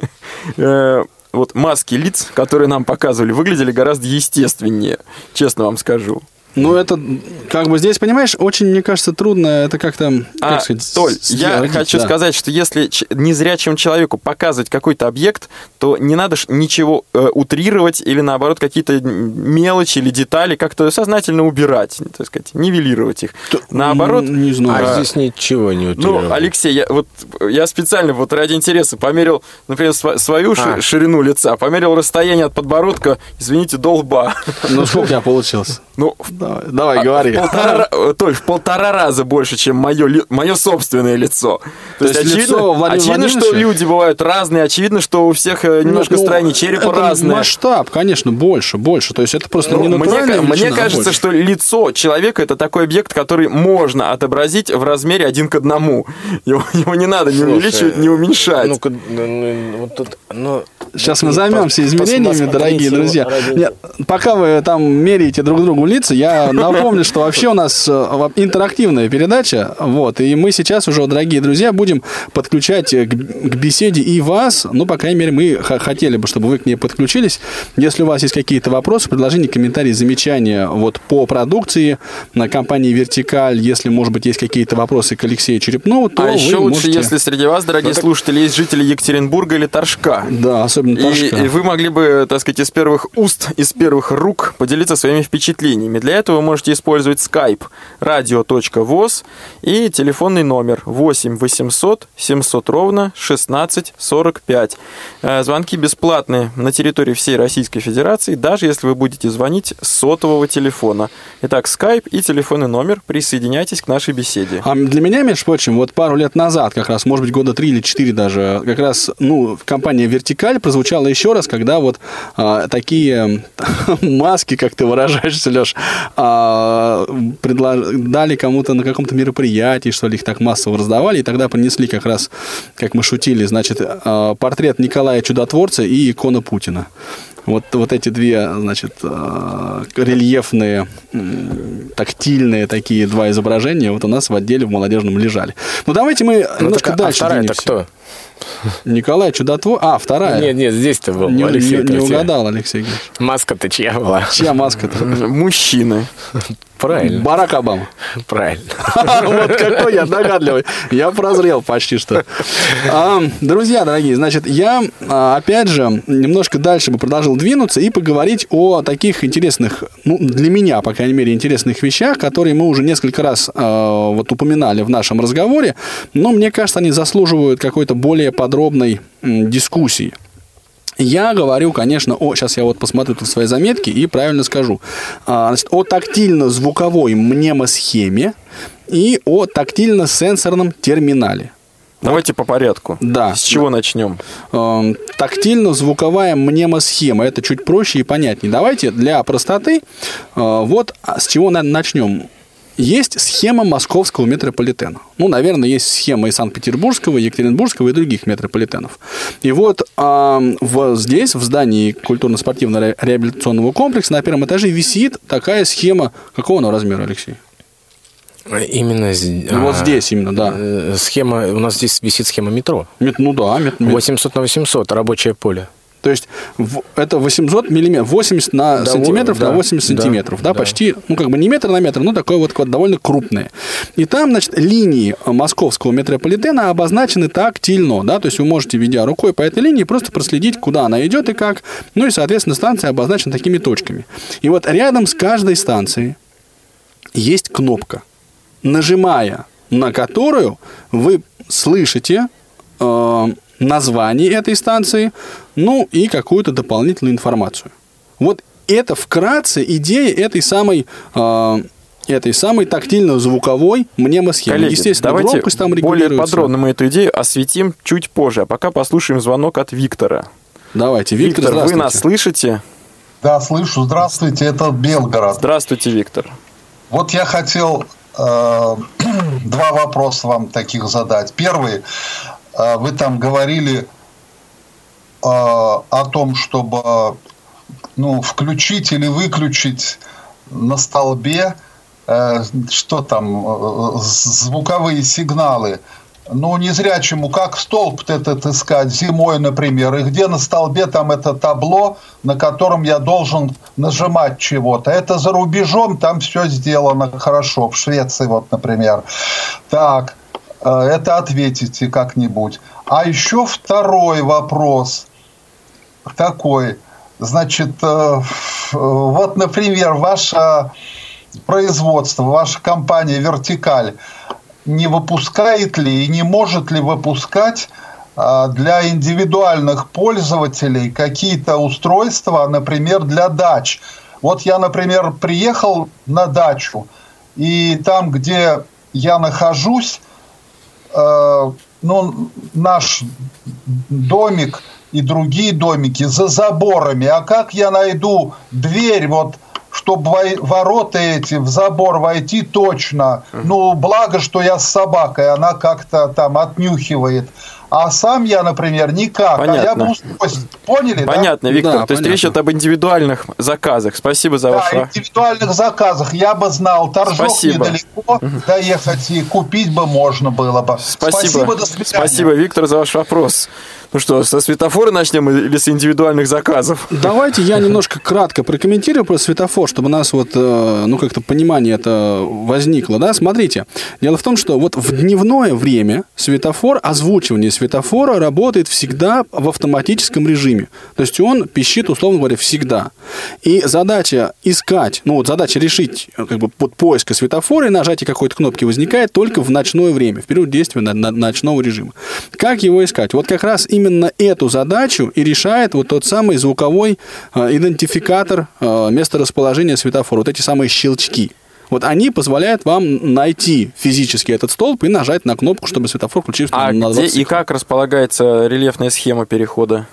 э, вот маски лиц, которые нам показывали, выглядели гораздо естественнее, честно вам скажу. Ну, это, как бы здесь, понимаешь, очень, мне кажется, трудно это как-то, А, как сказать, Толь, я хочу да. сказать, что если незрячему человеку показывать какой-то объект, то не надо ж ничего э, утрировать или, наоборот, какие-то мелочи или детали как-то сознательно убирать, так сказать, нивелировать их. Наоборот, М, Не знаю. А здесь ничего не утилировано. ну, Алексей, я, вот, я специально вот ради интереса померил, например, свою А. ширину лица, померил расстояние от подбородка, извините, до лба. Ну, сколько у тебя получилось? Ну, в Давай, давай говори. полтора, ра- Толь, в полтора раза больше, чем мое, мое собственное лицо. То есть лицо очевидно, Владимира очевидно что люди бывают разные, очевидно, что у всех э, немножко Ну, строение черепа это разное. масштаб, конечно, больше, больше. То есть это просто Ну, не мне, ка- мне величина, а кажется, больше. что лицо человека это такой объект, который можно отобразить в размере один к одному. Его, его не надо не увеличивать, не уменьшать. Ну-ка, ну, ну, вот тут, ну, Сейчас мы ну, займемся посмотрите дорогие друзья. Нет, пока вы там меряете друг другу лица, я напомню, что вообще у нас э, интерактивная передача, вот, и мы сейчас уже, дорогие друзья, будем подключать э, к, беседе и вас, ну, по крайней мере, мы хотели бы, чтобы вы к ней подключились. Если у вас есть какие-то вопросы, предложения, комментарии, замечания вот по продукции на компании «Вертикаль», если, может быть, есть какие-то вопросы к Алексею Черепнову, то а еще лучше, можете... если среди вас, дорогие слушатели, есть жители Екатеринбурга или Торжка. Да, особенно И, Торжка. и вы могли бы, так сказать, из первых уст, из первых рук поделиться своими впечатлениями. Для этого вы можете использовать skype radio.voz и телефонный номер 8 800 700 ровно 16 45. Э, Звонки бесплатные на территории всей Российской Федерации, даже если вы будете звонить с сотового телефона. Итак, skype и телефонный номер. Присоединяйтесь к нашей беседе. А для меня, между прочим, вот пару лет назад, как раз, может быть, года три или четыре даже, как раз, ну, компания «Вертикаль» прозвучала еще раз, когда вот а, такие маски, как ты выражаешься, Леш, а, предлож- дали кому-то на каком-то мероприятии, что ли, их так массово раздавали, и тогда принесли как раз, как мы шутили, значит, а, портрет Николая Чудотворца и икона Путина. Вот, вот эти две, значит, а, рельефные, тактильные такие два изображения вот у нас в отделе в молодежном лежали. Ну, давайте мы Ну, немножко так, а дальше вторая-то двинемся. кто? Николай Чудотвор... А, вторая. Нет, нет, здесь-то был не, Алексей. не- не угадал, Алексей. Маска-то чья была? Чья маска-то? Мужчины. Правильно, Барак Обама. правильно. Вот какой я догадливый. Я прозрел почти что. А, Друзья дорогие, значит, я, а, опять же, немножко дальше бы продолжил двинуться и поговорить о таких интересных, ну, для меня, по крайней мере, интересных вещах, которые мы уже несколько раз а, вот упоминали в нашем разговоре, но мне кажется, они заслуживают какой-то более подробной дискуссии. Я говорю, конечно, о, сейчас я вот посмотрю тут свои заметки и правильно скажу, А, значит, о тактильно-звуковой мнемосхеме и о тактильно-сенсорном терминале. Давайте по порядку. Да. С чего начнем? Эм, Тактильно-звуковая мнемосхема. Это чуть проще и понятнее. Давайте для простоты э, вот с чего на- начнем. Есть схема московского метрополитена. Ну, наверное, есть схема и Санкт-Петербургского, и Екатеринбургского, и других метрополитенов. И вот ам, в, здесь, в здании культурно-спортивно-реабилитационного комплекса на первом этаже висит такая схема. Какого она размера, Алексей? Именно з- Ну, вот а, здесь именно, да. э, Схема, у нас здесь висит схема метро. Мет- ну да, мет- мет- 800 на 800, рабочее поле. То есть это 800 миллиметров, 80 на Да, сантиметров да, на 80 да, сантиметров, да, да. почти, ну как бы не метр на метр, но такое вот, довольно крупное. И там, значит, линии московского метрополитена обозначены тактильно, да, то есть вы можете, ведя рукой по этой линии, просто проследить, куда она идет и как, ну и, соответственно, станция обозначена такими точками. И вот рядом с каждой станцией есть кнопка, нажимая на которую вы слышите э, название этой станции, ну и какую-то дополнительную информацию. Вот это вкратце идея этой самой э, этой самой тактильно-звуковой мнемосхемы. Коллеги, Естественно, давайте громкость там более подробно мы эту идею осветим чуть позже. А пока послушаем звонок от Виктора. Давайте, Виктор, Виктор, вы нас слышите? Да, слышу. Здравствуйте, это Белгород. Здравствуйте, Виктор. Вот я хотел э, два вопроса вам таких задать. Первый, э, вы там говорили о том, чтобы ну, включить или выключить на столбе э, что там, э, звуковые сигналы. ну, незрячему, как столб этот искать зимой, например, и где на столбе там это табло, на котором я должен нажимать чего-то. Это за рубежом, там все сделано хорошо, в Швеции вот, например. Так, э, это ответите как-нибудь. А еще второй вопрос такой. Значит, э, вот, например, ваше производство, ваша компания «Вертикаль» – не выпускает ли и не может ли выпускать а, для индивидуальных пользователей какие-то устройства, например, для дач. Вот я, например, приехал на дачу, и там, где я нахожусь, э, ну, наш домик и другие домики за заборами. А как я найду дверь вот чтобы ворота эти в забор войти точно. Ну, благо, что я с собакой, она как-то там отнюхивает. А сам я, например, никак. Понятно. А я бы устройство. Поняли, Понятно, да? Виктор. Да, то понятно. есть речь идет об индивидуальных заказах. Спасибо за Да, ваш... индивидуальных заказах я бы знал. Торжок Спасибо. недалеко доехать и купить бы можно было бы. Спасибо. до свидания. Спасибо, Виктор, за ваш вопрос. Ну что, со светофора начнем или с индивидуальных заказов? Давайте я немножко кратко прокомментирую про светофор, чтобы у нас вот, э, ну, как-то понимание это возникло, да? Смотрите, дело в том, что вот в дневное время светофор, озвучивание светофора работает всегда в автоматическом режиме. То есть он пищит, условно говоря, всегда. И задача искать, ну, вот задача решить, э, как бы, под поиска светофора и нажатие какой-то кнопки возникает только в ночное время, в период действия ночного режима. Как его искать? Вот как раз именно эту задачу и решает вот тот самый звуковой э, идентификатор э, месторасположения светофора, вот эти самые щелчки. Вот они позволяют вам найти физически этот столб и нажать на кнопку, чтобы светофор включился А на где 20 и как располагается рельефная схема перехода?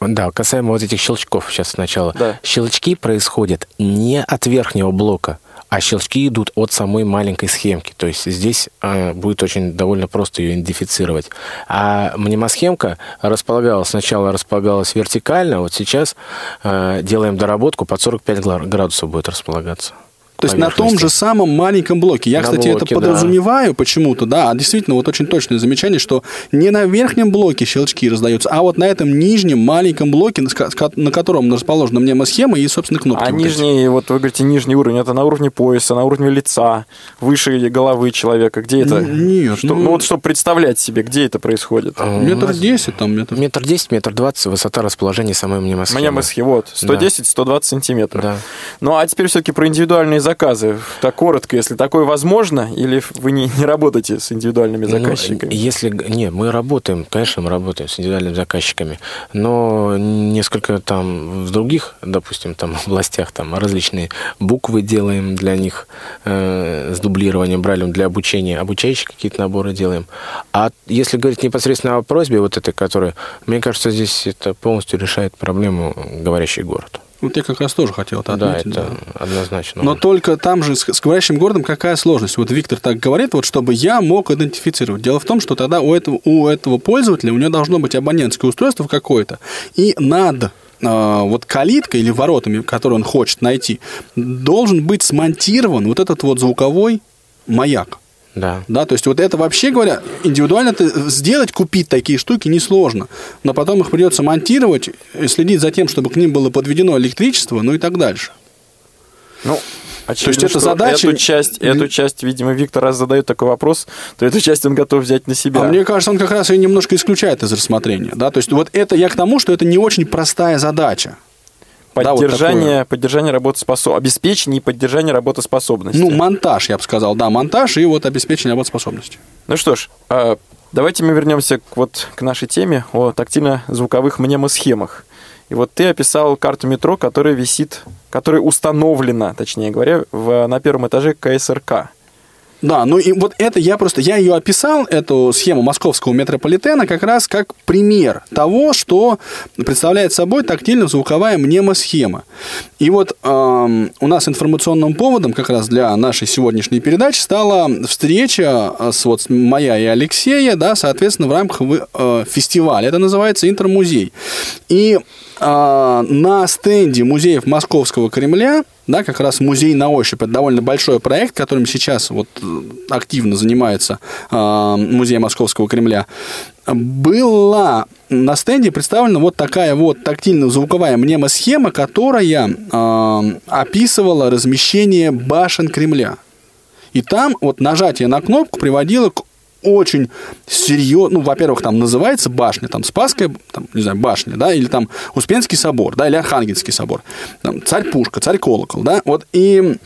Да, касаемо вот этих щелчков сейчас сначала. Да. Щелчки происходят не от верхнего блока, а щелчки идут от самой маленькой схемки. То есть здесь э, будет очень довольно просто ее идентифицировать. А мнемосхемка располагалась, сначала располагалась вертикально, вот сейчас э, делаем доработку, под 45 гла- градусов будет располагаться. То есть на том же самом маленьком блоке. Я, На кстати, блоке, это да. подразумеваю почему-то, да, а действительно, вот очень точное замечание, что не на верхнем блоке щелчки раздаются, а вот на этом нижнем маленьком блоке, на котором расположена мнемосхема и, собственно, кнопки. А вот эти. нижний, вот вы говорите, нижний уровень, это на уровне пояса, на уровне лица, выше головы человека. Где это? Нет, Что- ну- ну вот чтобы представлять себе, где это происходит. Э, Метр десять там, метр... Метр десять, метр двадцать, высота расположения самой мнемосхемы. Мнемосхи, вот, 110-120 сантиметров. Да. Ну, а теперь все-таки про индивидуальные заказы. Так коротко, если такое возможно, или вы не, не работаете с индивидуальными Ну, заказчиками? если... г- Не, мы работаем, конечно, мы работаем с индивидуальными заказчиками, но несколько там в других, допустим, там областях там различные буквы делаем для них э, с дублированием, бралем для обучения, обучающие какие-то наборы делаем. А если говорить непосредственно о просьбе вот этой, которая, мне кажется, здесь это полностью решает проблему говорящий город. Вот я как раз тоже хотел это да, отметить. это да. однозначно. Но только там же с, с говорящим городом какая сложность? Вот Виктор так говорит, вот чтобы я мог идентифицировать. Дело в том, что тогда у этого, у этого пользователя у него должно быть абонентское устройство какое-то, и над а, вот калиткой или воротами, которые он хочет найти, должен быть смонтирован вот этот вот звуковой маяк. Да. Да, то есть вот это вообще говоря, индивидуально сделать, купить такие штуки несложно. Но потом их придется монтировать, и следить за тем, чтобы к ним было подведено электричество, ну и так дальше. Ну, очевидно, есть это задача- Эту часть, эту часть, видимо, Виктор раз задает такой вопрос, то эту часть он готов взять на себя. А мне кажется, он как раз ее немножко исключает из рассмотрения. Да? То есть вот это я к тому, что это не очень простая задача. Да, вот Поддержание, такое. поддержание работоспособности, обеспечение и поддержание работоспособности. Ну, монтаж, я бы сказал, да, монтаж и вот обеспечение работоспособности. Ну что ж, а, давайте мы вернемся к, вот, к нашей теме о тактильно-звуковых мнемосхемах. И вот ты описал карту метро, которая висит, которая установлена, точнее говоря, в, на первом этаже КСРК. Да, ну и вот это я просто, я ее описал, эту схему московского метрополитена, как раз как пример того, что представляет собой тактильно-звуковая мнемосхема. И вот эм, у нас информационным поводом как раз для нашей сегодняшней передачи стала встреча э, с вот моя и Алексея, да, соответственно, в рамках э, фестиваля. Это называется Интермузей. И э, на стенде музеев Московского Кремля да, как раз музей на ощупь. Это довольно большой проект, которым сейчас вот э, активно занимается э, музей Московского Кремля. Была на стенде представлена вот такая вот тактильно-звуковая мнемосхема, которая э, описывала размещение башен Кремля. И там вот нажатие на кнопку приводило к очень серьезно, ну, во-первых, там называется башня, там Спасская, там, не знаю, башня, да, или там Успенский собор, да, или Архангельский собор, там царь Пушка, царь Колокол, да, вот, и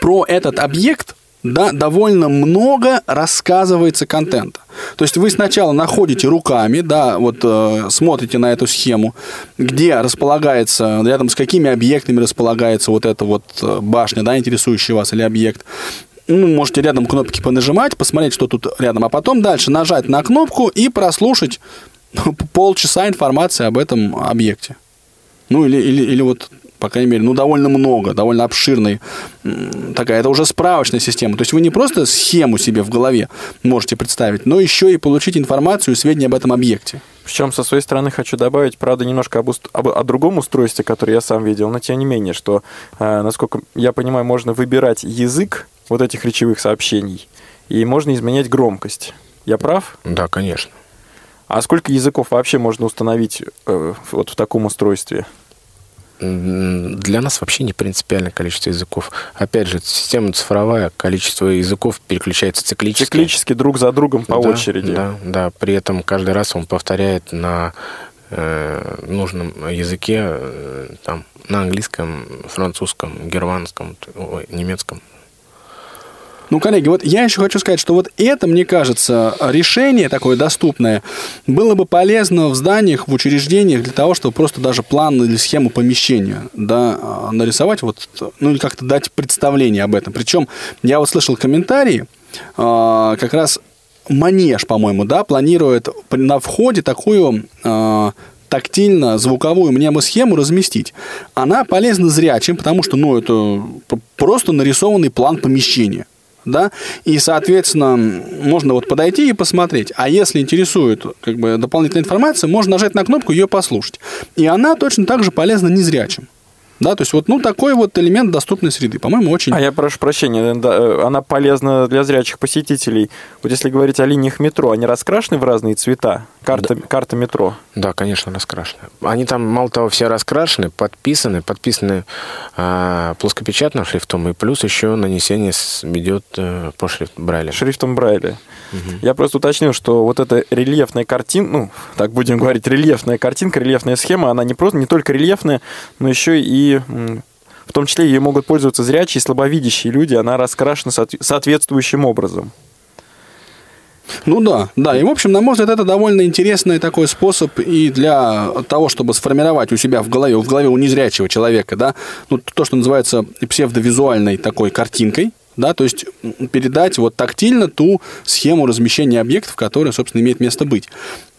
про этот объект да, довольно много рассказывается контента. То есть вы сначала находите руками, да, вот э, смотрите на эту схему, где располагается, рядом с какими объектами располагается вот эта вот э, башня, да, интересующая вас или объект ну, можете рядом кнопки понажимать, посмотреть, что тут рядом, а потом дальше нажать на кнопку и прослушать полчаса информации об этом объекте. Ну, или, или, или вот, по крайней мере, ну, довольно много, довольно обширный такая, это уже справочная система. То есть вы не просто схему себе в голове можете представить, но еще и получить информацию и сведения об этом объекте. Причем со своей стороны хочу добавить, правда, немножко об, уст... об... о другом устройстве, которое я сам видел, но тем не менее, что, э, насколько я понимаю, можно выбирать язык вот этих речевых сообщений, и можно изменять громкость. Я прав? Да, конечно. А сколько языков вообще можно установить э, вот в таком устройстве? Для нас вообще не принципиальное количество языков. Опять же, система цифровая, количество языков переключается циклически. Циклически друг за другом по да, очереди. Да, да. При этом каждый раз он повторяет на э, нужном языке, э, там, на английском, французском, германском, немецком. Ну, коллеги, вот я еще хочу сказать, что вот это, мне кажется, решение такое доступное было бы полезно в зданиях, в учреждениях для того, чтобы просто даже план или схему помещения да, а, нарисовать, вот, ну или как-то дать представление об этом. Причем я вот слышал комментарии, а, как раз Манеж, по-моему, да, планирует на входе такую а, тактильно звуковую мнемосхему разместить. Она полезна зрячим, потому что, ну, это просто нарисованный план помещения да, и, соответственно, можно вот подойти и посмотреть. А если интересует как бы дополнительная информация, можно нажать на кнопку ее послушать. И она точно так же полезна незрячим. Да, то есть вот ну, такой вот элемент доступной среды, по-моему, очень... А я прошу прощения, э, она полезна для зрячих посетителей. Вот если говорить о линиях метро, они раскрашены в разные цвета? Карта, да. карта метро? Да, конечно, раскрашены. Они там, мало того, все раскрашены, подписаны, подписаны э, плоскопечатным шрифтом, и плюс еще нанесение ведет э, по шрифту Брайля. Шрифтом Брайля. Угу. Я просто уточнил, что вот эта рельефная картинка, ну, так будем говорить, рельефная картинка, рельефная схема, она не просто не только рельефная, но еще и в том числе ее могут пользоваться зрячие и слабовидящие люди, она раскрашена соответствующим образом. Ну да, да. И, в общем, на мой взгляд, это довольно интересный такой способ и для того, чтобы сформировать у себя в голове, в голове у незрячего человека, да, ну, то, что называется псевдовизуальной такой картинкой, да, то есть передать вот тактильно ту схему размещения объектов, которая, собственно, имеет место быть.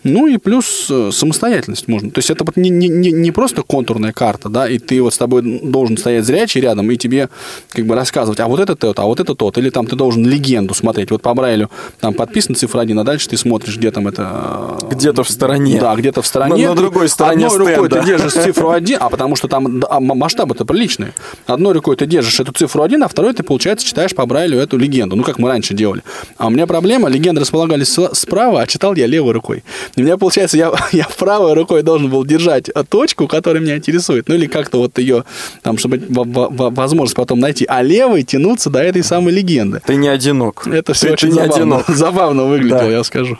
Ну и плюс э, самостоятельность можно. То есть это не, не, не просто контурная карта, да, и ты вот с тобой должен стоять зрячий рядом и тебе как бы рассказывать, а вот это тот, а вот это тот, или там ты должен легенду смотреть. Вот по Брайлю там подписана цифра 1, а дальше ты смотришь, где там это... Э, где-то в стороне. Да, где-то в стороне. На, на другой стороне Одной стенда. рукой ты держишь цифру 1, а потому что там а, масштабы-то приличные. Одной рукой ты держишь эту цифру 1, а второй ты, получается, читаешь по Брайлю эту легенду. Ну, как мы раньше делали. А у меня проблема, легенды располагались справа, а читал я левой рукой. У меня, получается, я я правой рукой должен был держать точку, которая меня интересует, ну или как-то вот ее, там, чтобы возможность потом найти, а левой тянуться до этой самой легенды. Ты не одинок. Это все ты, очень ты забавно, одинок. забавно выглядело, да. я скажу.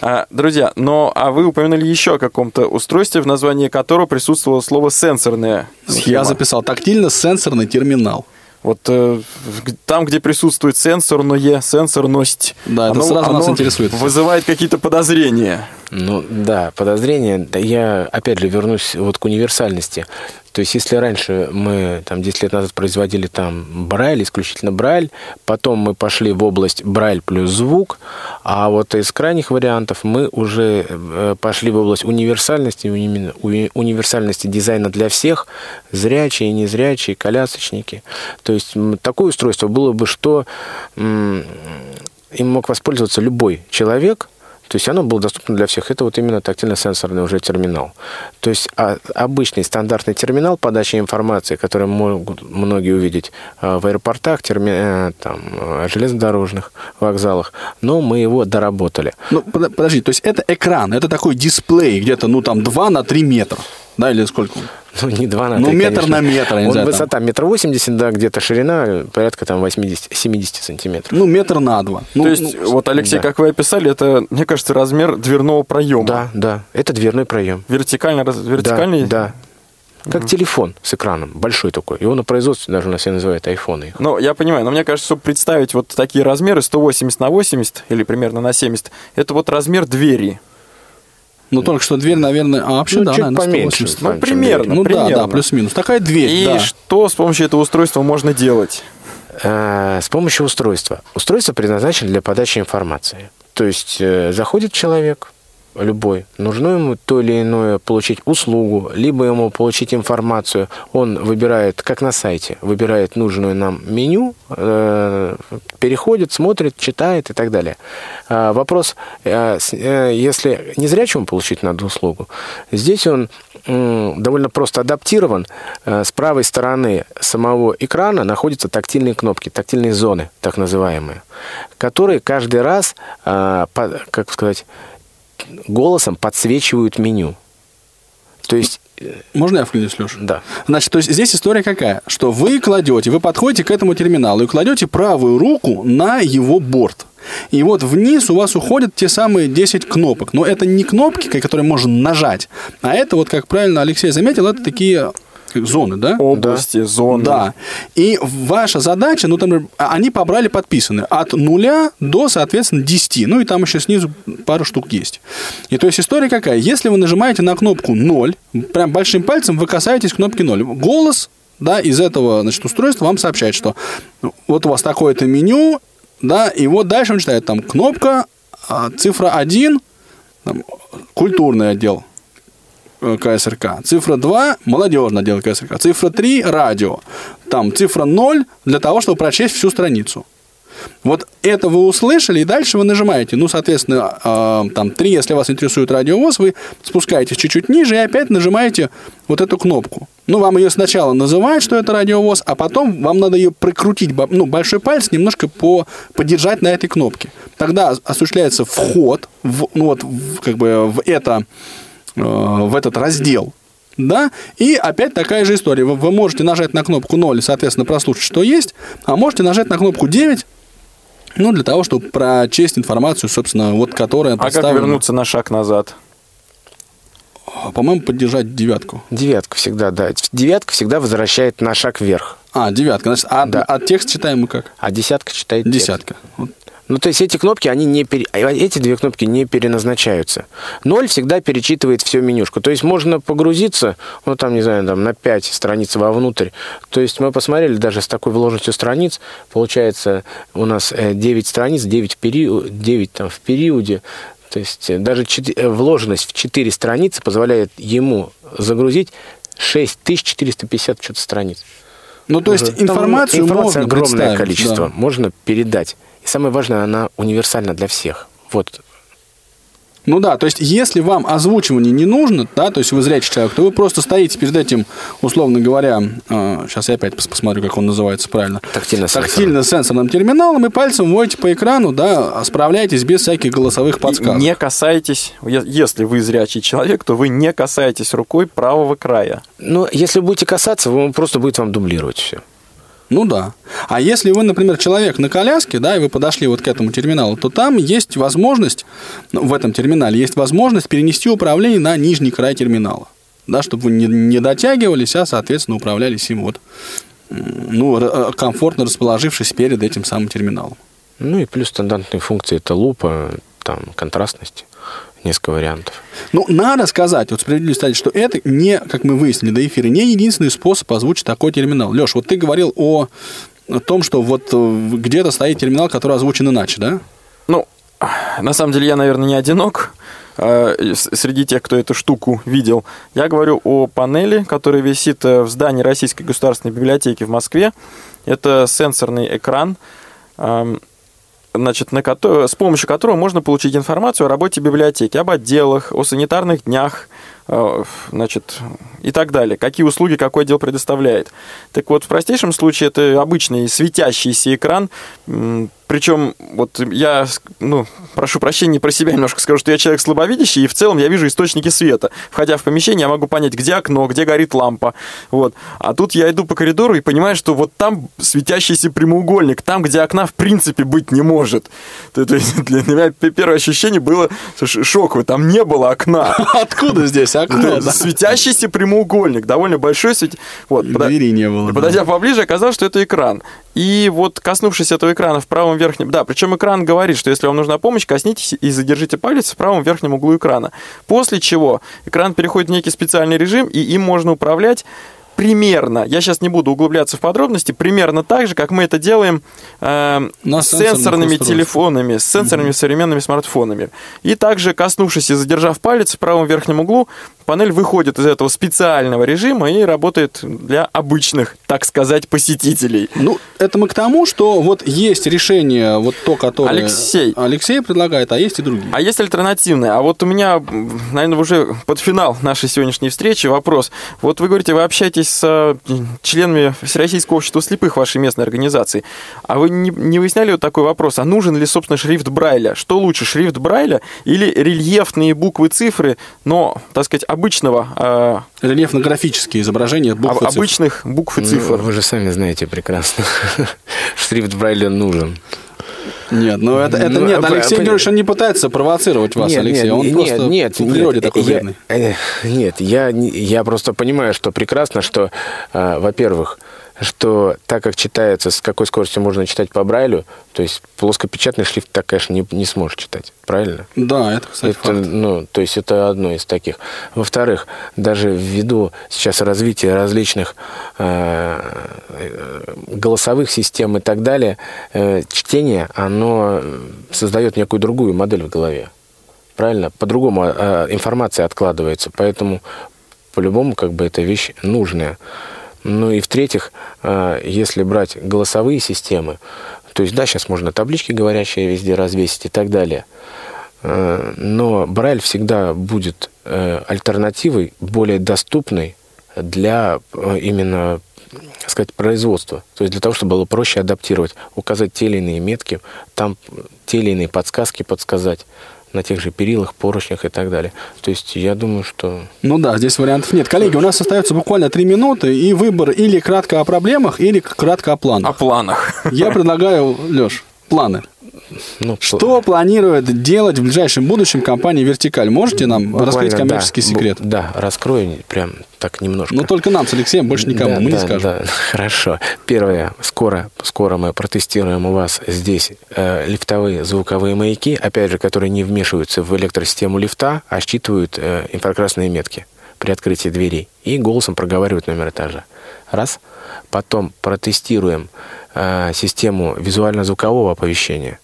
А, друзья, но а вы упомянули еще о каком-то устройстве, в названии которого присутствовало слово «сенсорная схема». Я записал тактильно-сенсорный терминал. Вот э, там, где присутствует сенсорное, сенсорность, да, это оно, сразу оно нас интересует. вызывает какие-то подозрения. Ну да, подозрения. Я опять же вернусь вот к универсальности. То есть, если раньше мы там 10 лет назад производили там Брайль, исключительно Брайль, потом мы пошли в область Брайль плюс звук, а вот из крайних вариантов мы уже э, пошли в область универсальности, универсальности дизайна для всех, зрячие, незрячие, колясочники. То есть, такое устройство было бы, что им мог воспользоваться любой человек – То есть оно было доступно для всех. Это вот именно тактильно-сенсорный уже терминал. То есть а, обычный стандартный терминал подачи информации, который могут многие увидеть а, в аэропортах, терми... э, там, э, железнодорожных вокзалах, но мы его доработали. Ну, под- подожди, то есть это экран, это такой дисплей где-то, ну, там, 2 на 3 метра, да, или сколько? Ну, не 2 на Ну, 3, метр конечно. на метр, я не Он знаю, там. высота метр восемьдесят, да, где-то ширина порядка там 80-70 сантиметров. Ну, метр на 2. Ну, То есть, ну, вот, Алексей, да. как вы описали, это, мне кажется, размер дверного проема. Да, да, это дверной проем. Вертикально, раз- Да, вертикальный? Да, Как телефон с экраном, большой такой. Его на производстве даже у нас все называют айфоны. Ну, я понимаю, но мне кажется, чтобы представить вот такие размеры, 180 на 80 или примерно на 70, это вот размер двери. Ну, только что дверь, наверное, а вообще, Ну, да, чуть наверное, поменьше. 180. Ну, примерно, Ну, да, примерно. да, плюс-минус. Такая дверь, И да. что с помощью этого устройства можно делать? Э, С помощью устройства. Устройство предназначено для подачи информации. То есть э, заходит человек, любой, нужно ему то или иное получить услугу, либо ему получить информацию, он выбирает, как на сайте, выбирает нужную нам меню, э, переходит, смотрит, читает и так далее. А, Вопрос, э, э, если незрячему получить надо услугу, здесь он довольно просто адаптирован. С правой стороны самого экрана находятся тактильные кнопки, тактильные зоны, так называемые, которые каждый раз, а, как сказать, голосом подсвечивают меню. То есть, э, Можно я вклинюсь, Леша? да. Значит, то есть здесь история какая? Что вы кладете, вы подходите к этому терминалу и кладете правую руку на его борт. И вот вниз у вас уходят те самые 10 кнопок. Но это не кнопки, которые можно нажать, а это вот, как правильно Алексей заметил, это такие зоны, да? Области, зоны. Да. И ваша задача, ну, там, а, они побрали подписаны от нуля до, соответственно, 10. Ну, и там еще снизу пару штук есть. И то есть история какая? Если вы нажимаете на кнопку 0, прям большим пальцем вы касаетесь кнопки 0. Голос, да, из этого, значит, устройства вам сообщает, что вот у вас такое-то меню, да, и вот дальше он читает там кнопка, а, цифра 1, там, культурный отдел, КСРК. Цифра 2 – молодежный отдел КСРК. Цифра 3 – радио. Там цифра 0 для того, чтобы прочесть всю страницу. Вот это вы услышали, и дальше вы нажимаете. Ну, соответственно, э, там 3, если вас интересует радиовоз, вы спускаетесь чуть-чуть ниже и опять нажимаете вот эту кнопку. Ну, вам ее сначала называют, что это радиовоз, а потом вам надо ее прикрутить, ну, большой палец немножко по, подержать на этой кнопке. Тогда осуществляется вход в, ну, вот, в, как бы в это э, в этот раздел. Да, и опять такая же история. Вы, вы можете нажать на кнопку 0 и, соответственно, прослушать, что есть, а можете нажать на кнопку 9, ну, для того, чтобы прочесть информацию, собственно, вот которая А как вернуться на шаг назад? А, По-моему, поддержать девятку. Девятка всегда, да. Девятка всегда возвращает на шаг вверх, А, девятка. Значит, а, Да. а текст читаем мы как? а десятка читает текст. Десятка. Вот. Ну, то есть эти кнопки, они не пере... а эти две кнопки не переназначаются. Ноль всегда перечитывает все менюшку. То есть можно погрузиться, ну, там, не знаю, там, на 5 страниц вовнутрь. То есть мы посмотрели даже с такой вложенностью страниц, получается у нас 9 страниц, 9 в, период, 9 там, в периоде. То есть э, даже чет- э, вложенность в 4 страницы позволяет ему загрузить 6450 что-то страниц. Ну, то есть. Там информацию информации можно огромное количество да. можно передать. И самое важное, она универсальна для всех. Вот. Ну да, то есть если вам озвучивание не нужно, да, то есть вы зрячий человек, то вы просто стоите перед этим, условно говоря, сейчас я опять пос- посмотрю, как он называется правильно, Тактильно-сенсорным. тактильно-сенсорным терминалом и пальцем вводите по экрану, да, справляетесь без всяких голосовых И подсказок. Не касайтесь, если вы зрячий человек, то вы не касаетесь рукой правого края. Но если будете касаться, он просто будет вам дублировать все. Ну да. А если вы, например, человек на коляске, да, и вы подошли вот к этому терминалу, то там есть возможность, ну, в этом терминале есть возможность перенести управление на нижний край терминала. Да, чтобы вы не, не дотягивались, а, соответственно, управлялись им вот, ну, э, комфортно расположившись перед этим самым терминалом. Ну и плюс стандартные функции это лупа, там, контрастность, несколько вариантов. Ну, надо сказать, вот справедливо сказать, что это не, как мы выяснили до эфира, не единственный способ озвучить такой терминал. Леш, вот ты говорил о том, что вот э, где-то стоит терминал, который озвучен иначе, да? Ну, на самом деле я, наверное, не одинок э, среди тех, кто эту штуку видел. Я говорю о панели, которая висит э, в здании Российской государственной библиотеки в Москве. Это сенсорный экран. Значит, на с помощью которого можно получить информацию о работе библиотеки, об отделах, о санитарных днях, значит, и так далее. Какие услуги какой отдел предоставляет. Так вот, в простейшем случае это обычный светящийся экран, причем, вот я, ну, прошу прощения, про себя немножко скажу, что я человек слабовидящий, и в целом я вижу источники света. Входя в помещение, я могу понять, где окно, где горит лампа. Вот. А тут я иду по коридору и понимаю, что вот там светящийся прямоугольник, там, где окна в принципе быть не может. То, есть для меня первое ощущение было шоковое. Там не было окна. Откуда здесь окно? Да, Светящийся прямоугольник, довольно большой свет. Вот, Двери не было. да. Подойдя поближе, оказалось, что это экран. И вот, коснувшись этого экрана в правом верхнем... Да, причем экран говорит, что если вам нужна помощь, коснитесь и задержите палец в правом верхнем углу экрана. После чего экран переходит в некий специальный режим, и им можно управлять примерно, я сейчас не буду углубляться в подробности, примерно так же, как мы это делаем э, с сенсорными телефонами, с сенсорными современными смартфонами. И также, коснувшись и задержав палец в правом верхнем углу, панель выходит из этого специального режима и работает для обычных, так сказать, посетителей. Ну, это мы к тому, что вот есть решение, вот то, которое Алексей. Алексей предлагает, а есть и другие. А есть альтернативная? А вот у меня, наверное, уже под финал нашей сегодняшней встречи вопрос. Вот вы говорите, вы общаетесь с э, членами Всероссийского общества слепых вашей местной организации. А вы не, не выясняли вот такой вопрос? А нужен ли, собственно, шрифт Брайля? Что лучше, шрифт Брайля или рельефные буквы, цифры, но, так сказать, обычного, э, Рельефно-графические изображения букв и об- цифр. обычных букв и Ну, цифр? вы же сами знаете прекрасно. Шрифт Брайля нужен. Нет, ну это, это Ну, нет, а, Алексей пон- Георгиевич, он не пытается провоцировать вас, Нет, Алексей, нет, он нет, просто нет, по природе нет, такой я- э, Нет, я, я просто понимаю, что прекрасно, что, э, во-первых, что так как читается, с какой скоростью можно читать по Брайлю, то есть плоскопечатный шрифт так, конечно, не, не сможешь читать, правильно? Да, это, кстати, Это, факт. ну, то есть это одно из таких. Во-вторых, даже ввиду сейчас развития различных э, э, голосовых систем и так далее, э, чтение, оно создает некую другую модель в голове. Правильно? По-другому э, информация откладывается, поэтому по-любому как бы эта вещь нужная. Ну и в-третьих, э, если брать голосовые системы, то есть да, сейчас можно таблички говорящие везде развесить и так далее. Э, Но Брайль всегда будет э, альтернативой, более доступной для именно так сказать, производства. То есть для того, чтобы было проще адаптировать, указать те или иные метки, там те или иные подсказки подсказать на тех же перилах, поручнях и так далее. То есть я думаю, что Ну да, здесь вариантов нет. Коллеги, у нас остается буквально три минуты, и выбор или кратко о проблемах, или кратко о О планах. планах. Я предлагаю, Леш, планы. Ну, Что планирует делать в ближайшем будущем компания «Вертикаль»? Можете нам раскрыть да, коммерческий бу- секрет? Да, раскрою прям так немножко. Но только нам с Алексеем, больше никому, Да, мы не да, скажем. да, хорошо. Первое, скоро, скоро мы протестируем у вас здесь э, лифтовые звуковые маяки, опять же, которые не вмешиваются в электросистему лифта, а считывают э, инфракрасные метки при открытии дверей и голосом проговаривают номер этажа. Раз. Потом протестируем э, систему визуально-звукового оповещения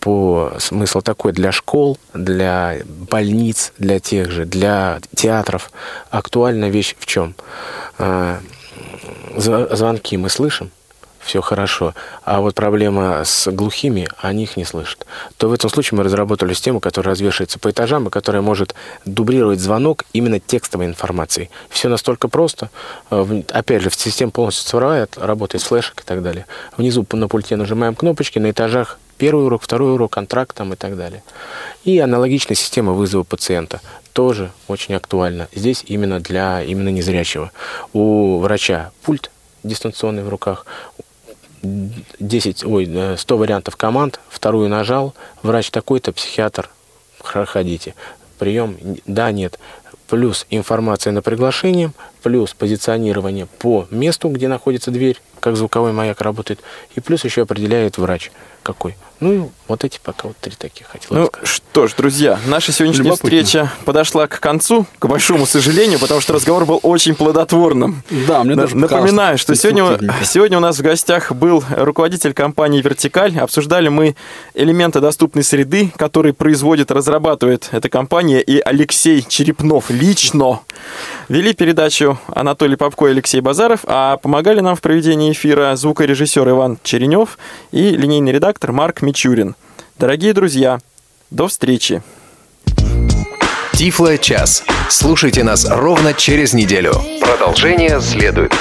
по смысл такой для школ, для больниц, для тех же, для театров. Актуальная вещь в чем? А, зв- Звонки мы слышим, все хорошо, а вот проблема с глухими, они их не слышат. То в этом случае мы разработали систему, которая развешивается по этажам и которая может дублировать звонок именно текстовой информацией. Все настолько просто. В- Опять же, система полностью цифровая, от- работает флешек и так далее. Внизу на пульте нажимаем кнопочки, на этажах первый урок, второй урок, контракт там и так далее. И аналогичная система вызова пациента тоже очень актуальна. Здесь именно для именно незрячего. У врача пульт дистанционный в руках, 10, ой, э, 100 вариантов команд, вторую нажал, врач такой-то, психиатр, проходите. Прием, да, нет. Плюс информация на приглашение, плюс позиционирование по месту, где находится дверь, как звуковой маяк работает, и плюс еще определяет врач какой. Ну, и вот эти пока вот три таких хотел Ну сказать. что ж, друзья, наша сегодняшняя Любопытно. встреча подошла к концу, к большому сожалению, потому что разговор был очень плодотворным. Да, мне показалось, Напоминаю, что сегодня, сегодня у нас в гостях был руководитель компании «Вертикаль». Обсуждали мы элементы доступной среды, которые производит, разрабатывает эта компания, и Алексей Черепнов лично. Вели передачу Анатолий Попко и Алексей Базаров, а помогали нам в проведении эфира звукорежиссер Иван Черенев и линейный редактор Марк Мичурин. Дорогие друзья, до встречи! Тифло час. Слушайте нас ровно через неделю. Продолжение следует.